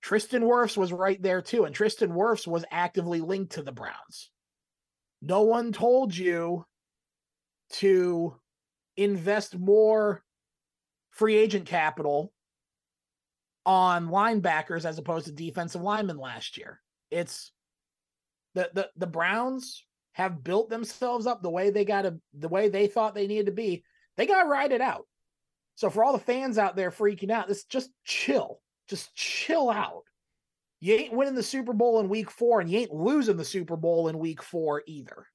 Tristan Wirfs was right there too, and Tristan Wirfs was actively linked to the Browns. No one told you to invest more free agent capital on linebackers as opposed to defensive linemen last year. It's the the the Browns have built themselves up the way they got to the way they thought they needed to be. They got to ride it out. So for all the fans out there freaking out, this just chill. Just chill out. You ain't winning the Super Bowl in week 4 and you ain't losing the Super Bowl in week 4 either.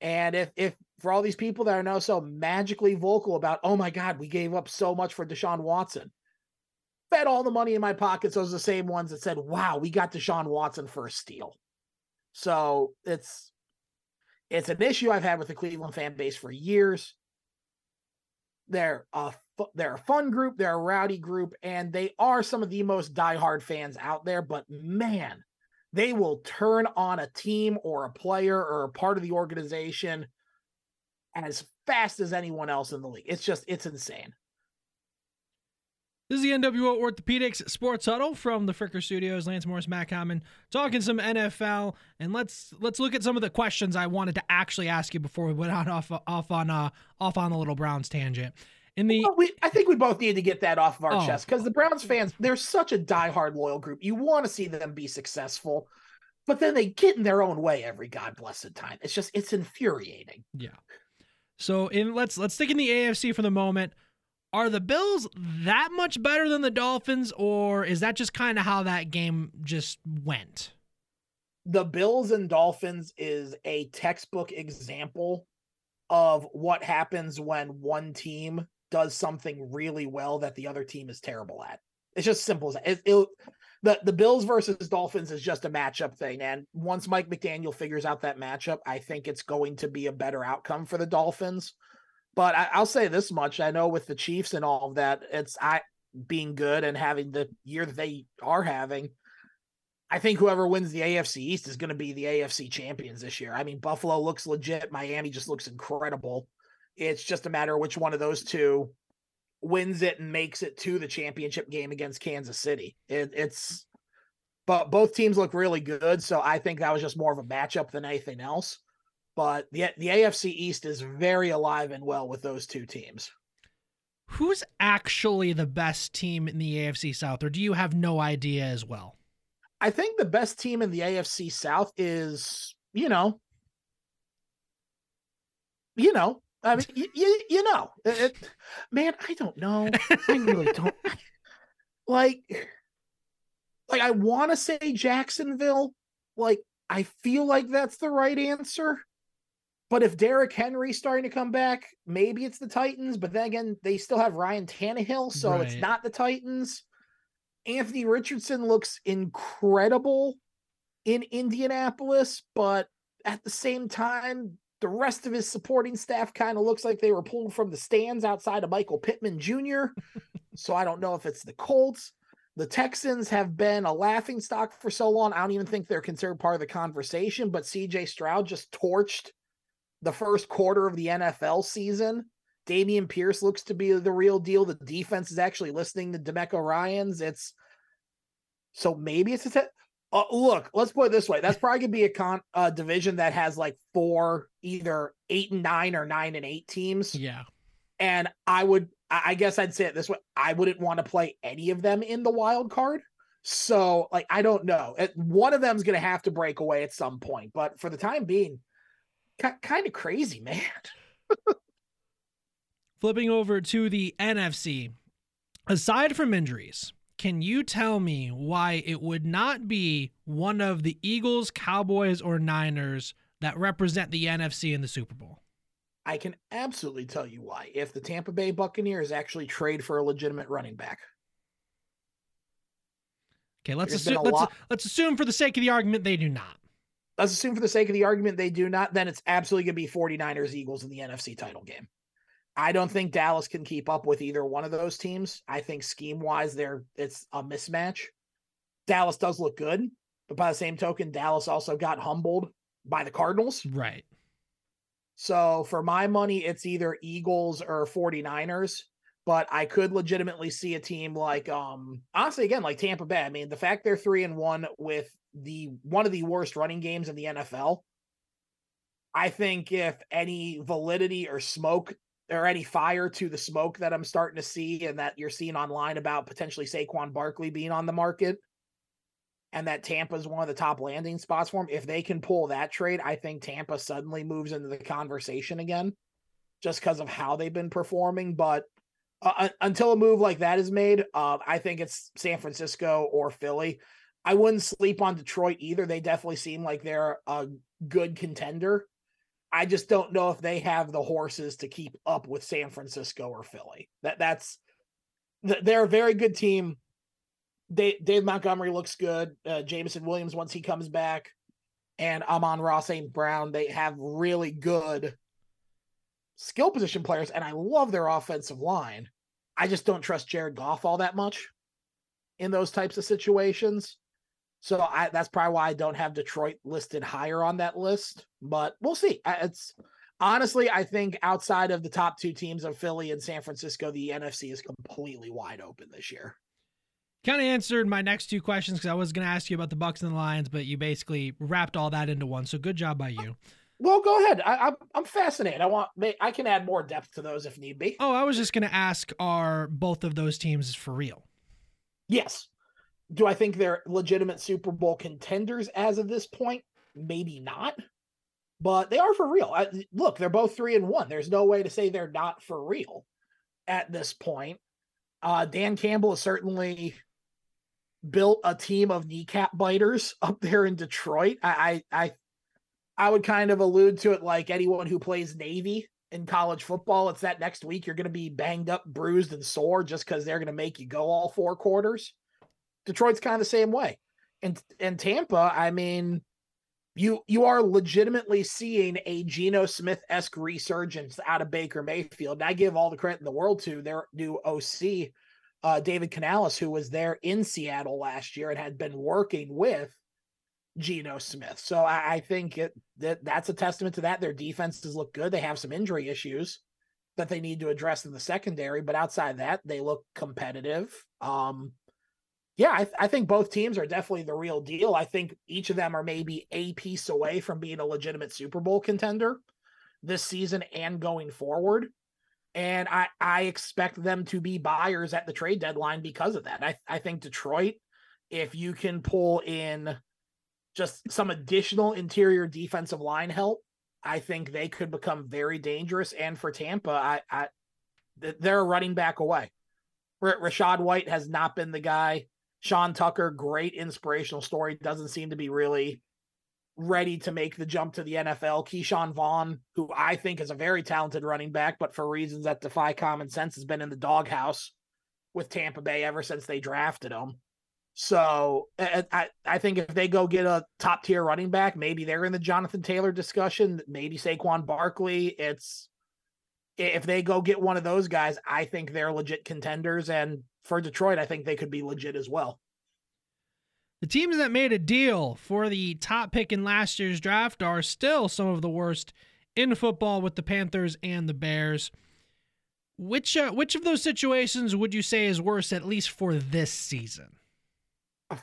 And if if for all these people that are now so magically vocal about, oh my God, we gave up so much for Deshaun Watson, bet all the money in my pockets those are the same ones that said, wow, we got Deshaun Watson for a steal. So it's it's an issue I've had with the Cleveland fan base for years. They're a they're a fun group, they're a rowdy group, and they are some of the most diehard fans out there. But man, they will turn on a team or a player or a part of the organization as fast as anyone else in the league. It's just it's insane. This is the NWO Orthopedics Sports Huddle from the Fricker Studios. Lance Morris, Matt Common, talking some NFL, and let's let's look at some of the questions I wanted to actually ask you before we went on off off on uh off on the little Browns tangent. In the, well, we, I think we both need to get that off of our oh. chest because the Browns fans, they're such a diehard loyal group. You want to see them be successful, but then they get in their own way every god blessed time. It's just it's infuriating. Yeah. So in let's let's stick in the AFC for the moment. Are the Bills that much better than the Dolphins, or is that just kind of how that game just went? The Bills and Dolphins is a textbook example of what happens when one team does something really well that the other team is terrible at. It's just simple as that. It, it, the the Bills versus Dolphins is just a matchup thing, and once Mike McDaniel figures out that matchup, I think it's going to be a better outcome for the Dolphins. But I, will say this much: I know with the Chiefs and all of that, it's I being good and having the year that they are having. I think whoever wins the AFC East is going to be the AFC champions this year. I mean, Buffalo looks legit. Miami just looks incredible. It's just a matter of which one of those two wins it and makes it to the championship game against Kansas City. It, it's but both teams look really good, so I think that was just more of a matchup than anything else. But the the AFC East is very alive and well with those two teams. Who's actually the best team in the AFC South, or do you have no idea as well? I think the best team in the AFC South is, you know, you know, I mean, you, you, you know, it, man, I don't know. I really (laughs) don't. like, like I want to say Jacksonville. Like, I feel like that's the right answer. But if Derrick Henry's starting to come back, maybe it's the Titans. But then again, they still have Ryan Tannehill, so right. it's not the Titans. Anthony Richardson looks incredible in Indianapolis, but at the same time, the rest of his supporting staff kind of looks like they were pulled from the stands outside of Michael Pittman Jr. (laughs) so I don't know if it's the Colts. The Texans have been a laughing stock for so long. I don't even think they're considered part of the conversation, but CJ Stroud just torched the first quarter of the NFL season. Dameon Pierce looks to be the real deal. The defense is actually listening to DeMeco Ryans. It's so maybe it's a te- uh, look, let's put it this way. That's probably gonna be a con uh, division that has like four, either eight and nine or nine and eight teams. Yeah. And I would, I guess I'd say it this way: I wouldn't want to play any of them in the wild card. So, like, I don't know. One of them's gonna have to break away at some point. But for the time being, kind of crazy, man. (laughs) Flipping over to the NFC, aside from injuries, can you tell me why it would not be one of the Eagles, Cowboys, or Niners that represent the NFC in the Super Bowl? I can absolutely tell you why. If the Tampa Bay Buccaneers actually trade for a legitimate running back. Okay, let's assume let's, let's assume for the sake of the argument they do not. Let's assume for the sake of the argument they do not, then it's absolutely going to be 49ers Eagles in the NFC title game. I don't think Dallas can keep up with either one of those teams. I think scheme wise, they're it's a mismatch. Dallas does look good, but by the same token, Dallas also got humbled by the Cardinals. Right. So for my money, it's either Eagles or 49ers. But I could legitimately see a team like um honestly again, like Tampa Bay. I mean, the fact they're three and one with the one of the worst running games in the NFL. I think if any validity or smoke or any fire to the smoke that I'm starting to see and that you're seeing online about potentially Saquon Barkley being on the market and that Tampa is one of the top landing spots for him. If they can pull that trade, I think Tampa suddenly moves into the conversation again just because of how they've been performing. But uh, until a move like that is made, uh, I think it's San Francisco or Philly. I wouldn't sleep on Detroit either. They definitely seem like they're a good contender. I just don't know if they have the horses to keep up with San Francisco or Philly. That that's they're a very good team. Dave, Dave Montgomery looks good. Uh, Jameson Williams once he comes back, and Amon-Ra St. Brown. They have really good skill position players, and I love their offensive line. I just don't trust Jared Goff all that much in those types of situations. So I, that's probably why I don't have Detroit listed higher on that list, but we'll see. It's honestly, I think outside of the top two teams of Philly and San Francisco, the NFC is completely wide open this year. Kind of answered my next two questions because I was going to ask you about the Bucks and the Lions, but you basically wrapped all that into one. So good job by you. Well, go ahead. I, am I'm fascinated. I want I can add more depth to those if need be. Oh, I was just going to ask: Are both of those teams for real? Yes. Do I think they're legitimate Super Bowl contenders as of this point? Maybe not, but they are for real. I, look, they're both three and one. There's no way to say they're not for real at this point. Uh, Dan Campbell has certainly built a team of kneecap biters (laughs) up there in Detroit. I, I, I, I would kind of allude to it like anyone who plays Navy in college football. It's that next week you're going to be banged up, bruised, and sore just because they're going to make you go all four quarters. Detroit's kind of the same way. And and Tampa, I mean, you you are legitimately seeing a Geno Smith esque resurgence out of Baker Mayfield. And I give all the credit in the world to their new OC, uh, David Canales, who was there in Seattle last year and had been working with Geno Smith. So I, I think it, that that's a testament to that. Their defenses look good. They have some injury issues that they need to address in the secondary, but outside that, they look competitive. Um, yeah, I, th- I, think both teams are definitely the real deal. I think each of them are maybe a piece away from being a legitimate Super Bowl contender this season and going forward. And I, I expect them to be buyers at the trade deadline because of that. I, I think Detroit, if you can pull in just some additional interior defensive line help, I think they could become very dangerous. And for Tampa, I, I they're running back away. Rachaad White has not been the guy Sean Tucker, great inspirational story, doesn't seem to be really ready to make the jump to the NFL. Ke'Shawn Vaughn, who I think is a very talented running back, but for reasons that defy common sense, has been in the doghouse with Tampa Bay ever since they drafted him. So I, I think if they go get a top tier running back, maybe they're in the Jonathan Taylor discussion. Maybe Saquon Barkley. It's if they go get one of those guys, I think they're legit contenders. And for Detroit, I think they could be legit as well. The teams that made a deal for the top pick in last year's draft are still some of the worst in football with the Panthers and the Bears. Which uh, which of those situations would you say is worse, at least for this season?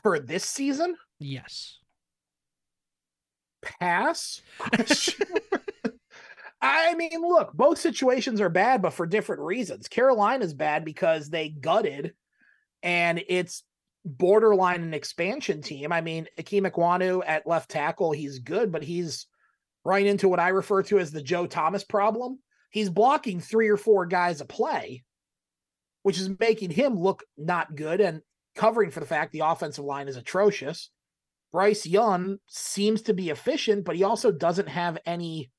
For this season? Yes. Pass. (laughs) I mean, look, both situations are bad, but for different reasons. Carolina's bad because they gutted, and it's borderline an expansion team. I mean, Ikem Ekwonu at left tackle, he's good, but he's right into what I refer to as the Joe Thomas problem. he's blocking three or four guys a play, which is making him look not good and covering for the fact the offensive line is atrocious. Bryce Young seems to be efficient, but he also doesn't have any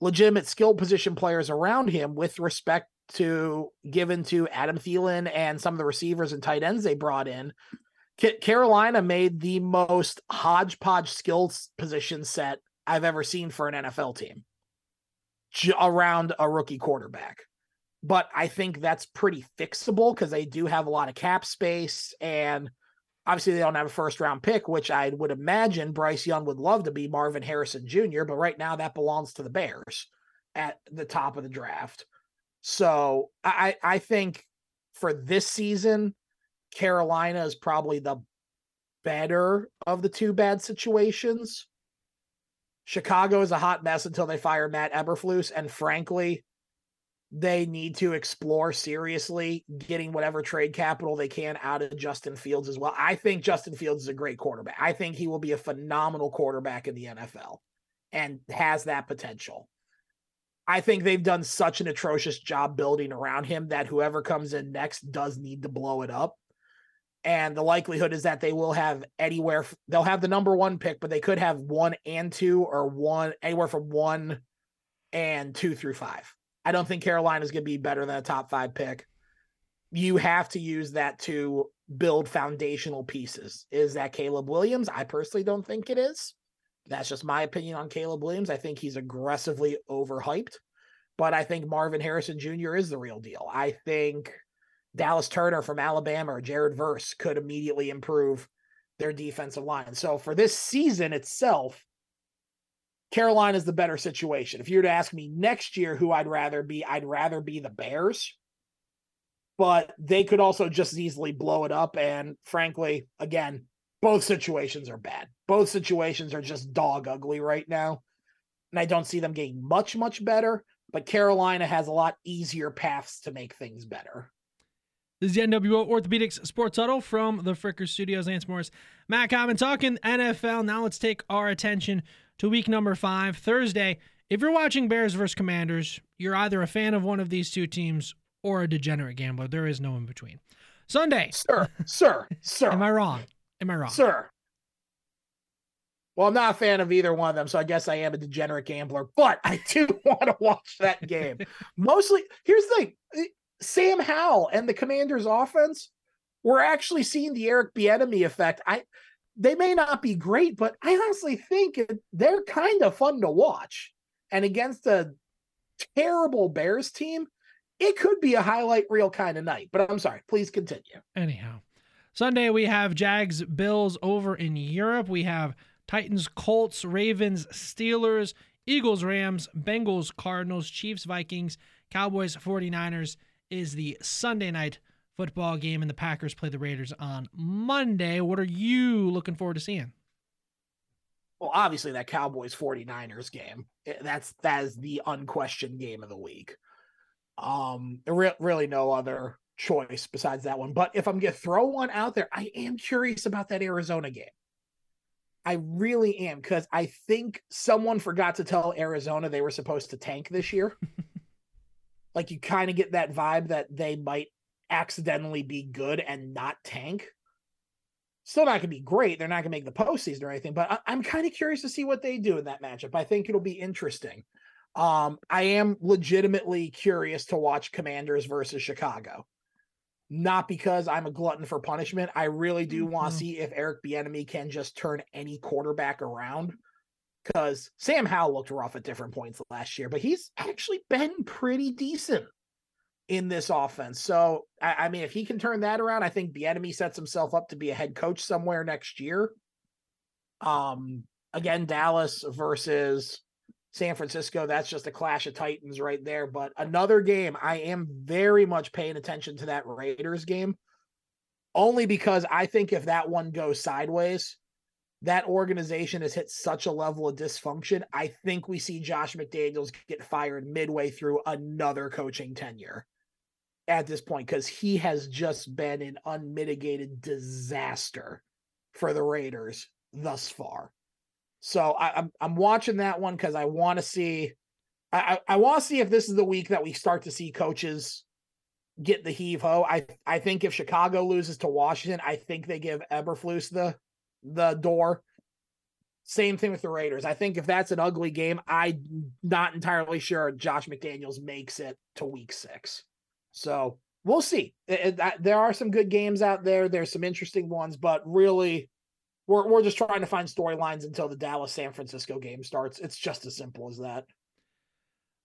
legitimate skill position players around him with respect to given to Adam Thielen and some of the receivers and tight ends they brought in. Carolina made the most hodgepodge skills position set I've ever seen for an NFL team around a rookie quarterback. But I think that's pretty fixable because they do have a lot of cap space and obviously they don't have a first round pick, which I would imagine Bryce Young would love to be Marvin Harrison Jr., but right now that belongs to the Bears at the top of the draft. So I I think for this season, Carolina is probably the better of the two bad situations. Chicago is a hot mess until they fire Matt Eberflus, and frankly, they need to explore seriously getting whatever trade capital they can out of Justin Fields as well. I think Justin Fields is a great quarterback. I think he will be a phenomenal quarterback in the NFL and has that potential. I think they've done such an atrocious job building around him that whoever comes in next does need to blow it up. And the likelihood is that they will have anywhere, they'll have the number one pick, but they could have one and two or one, anywhere from one and two through five. I don't think Carolina is going to be better than a top five pick. You have to use that to build foundational pieces. Is that Caleb Williams? I personally don't think it is. That's just my opinion on Caleb Williams. I think he's aggressively overhyped, but I think Marvin Harrison Jr. is the real deal. I think Dallas Turner from Alabama or Jared Verse could immediately improve their defensive line. So for this season itself, Carolina is the better situation. If you were to ask me next year who I'd rather be, I'd rather be the Bears. But they could also just as easily blow it up. And frankly, again, both situations are bad. Both situations are just dog ugly right now. And I don't see them getting much, much better. But Carolina has a lot easier paths to make things better. This is the NWO Orthopedics Sports Huddle from the Fricker Studios. Lance Morris, Matt Common talking NFL. Now let's take our attention to week number five, Thursday. If you're watching Bears versus Commanders, you're either a fan of one of these two teams or a degenerate gambler. There is no in between. Sunday. Sir, sir, sir. Am I wrong? Am I wrong? Sir. Well, I'm not a fan of either one of them, so I guess I am a degenerate gambler, but I do (laughs) want to watch that game. Mostly, here's the thing Sam Howell and the Commanders offense, we're actually seeing the Eric Bieniemy effect. I they may not be great, but I honestly think they're kind of fun to watch. And against a terrible Bears team, it could be a highlight reel kind of night. But I'm sorry, please continue. Anyhow, Sunday we have Jags Bills over in Europe. We have Titans Colts, Ravens, Steelers, Eagles, Rams, Bengals, Cardinals, Chiefs, Vikings, Cowboys, 49ers is the Sunday night football game, and the Packers play the Raiders on Monday. What are you looking forward to seeing? Well, obviously that Cowboys 49ers game. Eh, that's that is the unquestioned game of the week. Um, re- really no other choice besides that one. But if I'm gonna throw one out there, I am curious about that Arizona game. I really am because I think someone forgot to tell Arizona they were supposed to tank this year. (laughs) like you kind of get that vibe that they might accidentally be good and not tank. Still not going to be great. They're not going to make the postseason or anything, but I- am kind of curious to see what they do in that matchup. I think it'll be interesting. Um, I am legitimately curious to watch Commanders versus Chicago. Not because I'm a glutton for punishment. I really do mm-hmm. want to see if Eric Bieniemy can just turn any quarterback around. Because Sam Howell looked rough at different points last year, but he's actually been pretty decent in this offense. So, I, I, mean, if he can turn that around, I think Bieniemy sets himself up to be a head coach somewhere next year. Um, again, Dallas versus San Francisco. That's just a clash of titans right there. But another game, I am very much paying attention to that Raiders game, only because I think if that one goes sideways, that organization has hit such a level of dysfunction. I think we see Josh McDaniels get fired midway through another coaching tenure at this point because he has just been an unmitigated disaster for the Raiders thus far. So I, am I'm, I'm watching that one because I want to see. I, I, I want to see if this is the week that we start to see coaches get the heave ho. I I think if Chicago loses to Washington, I think they give Eberflus the the door. Same thing with the Raiders. I think if that's an ugly game, I'm not entirely sure Josh McDaniels makes it to week six. So we'll see. It, it, there are some good games out there. There's some interesting ones, but really, we're we're just trying to find storylines until the Dallas San Francisco game starts. It's just as simple as that.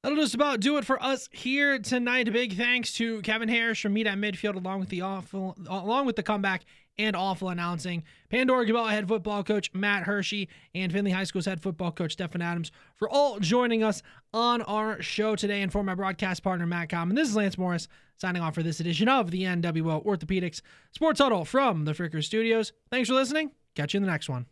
That'll just about do it for us here tonight. A big thanks to Kevin Harrish from Meet at Midfield, along with the awful, along with the comeback and awful announcing. Pandora-Gilboa head football coach Matt Hershey and Findlay High School's head football coach Stefan Adams for all joining us on our show today. And for my broadcast partner Matt Common, this is Lance Morris signing off for this edition of the NWO Orthopedics Sports Huddle from the Fricker Studios. Thanks for listening. Catch you in the next one.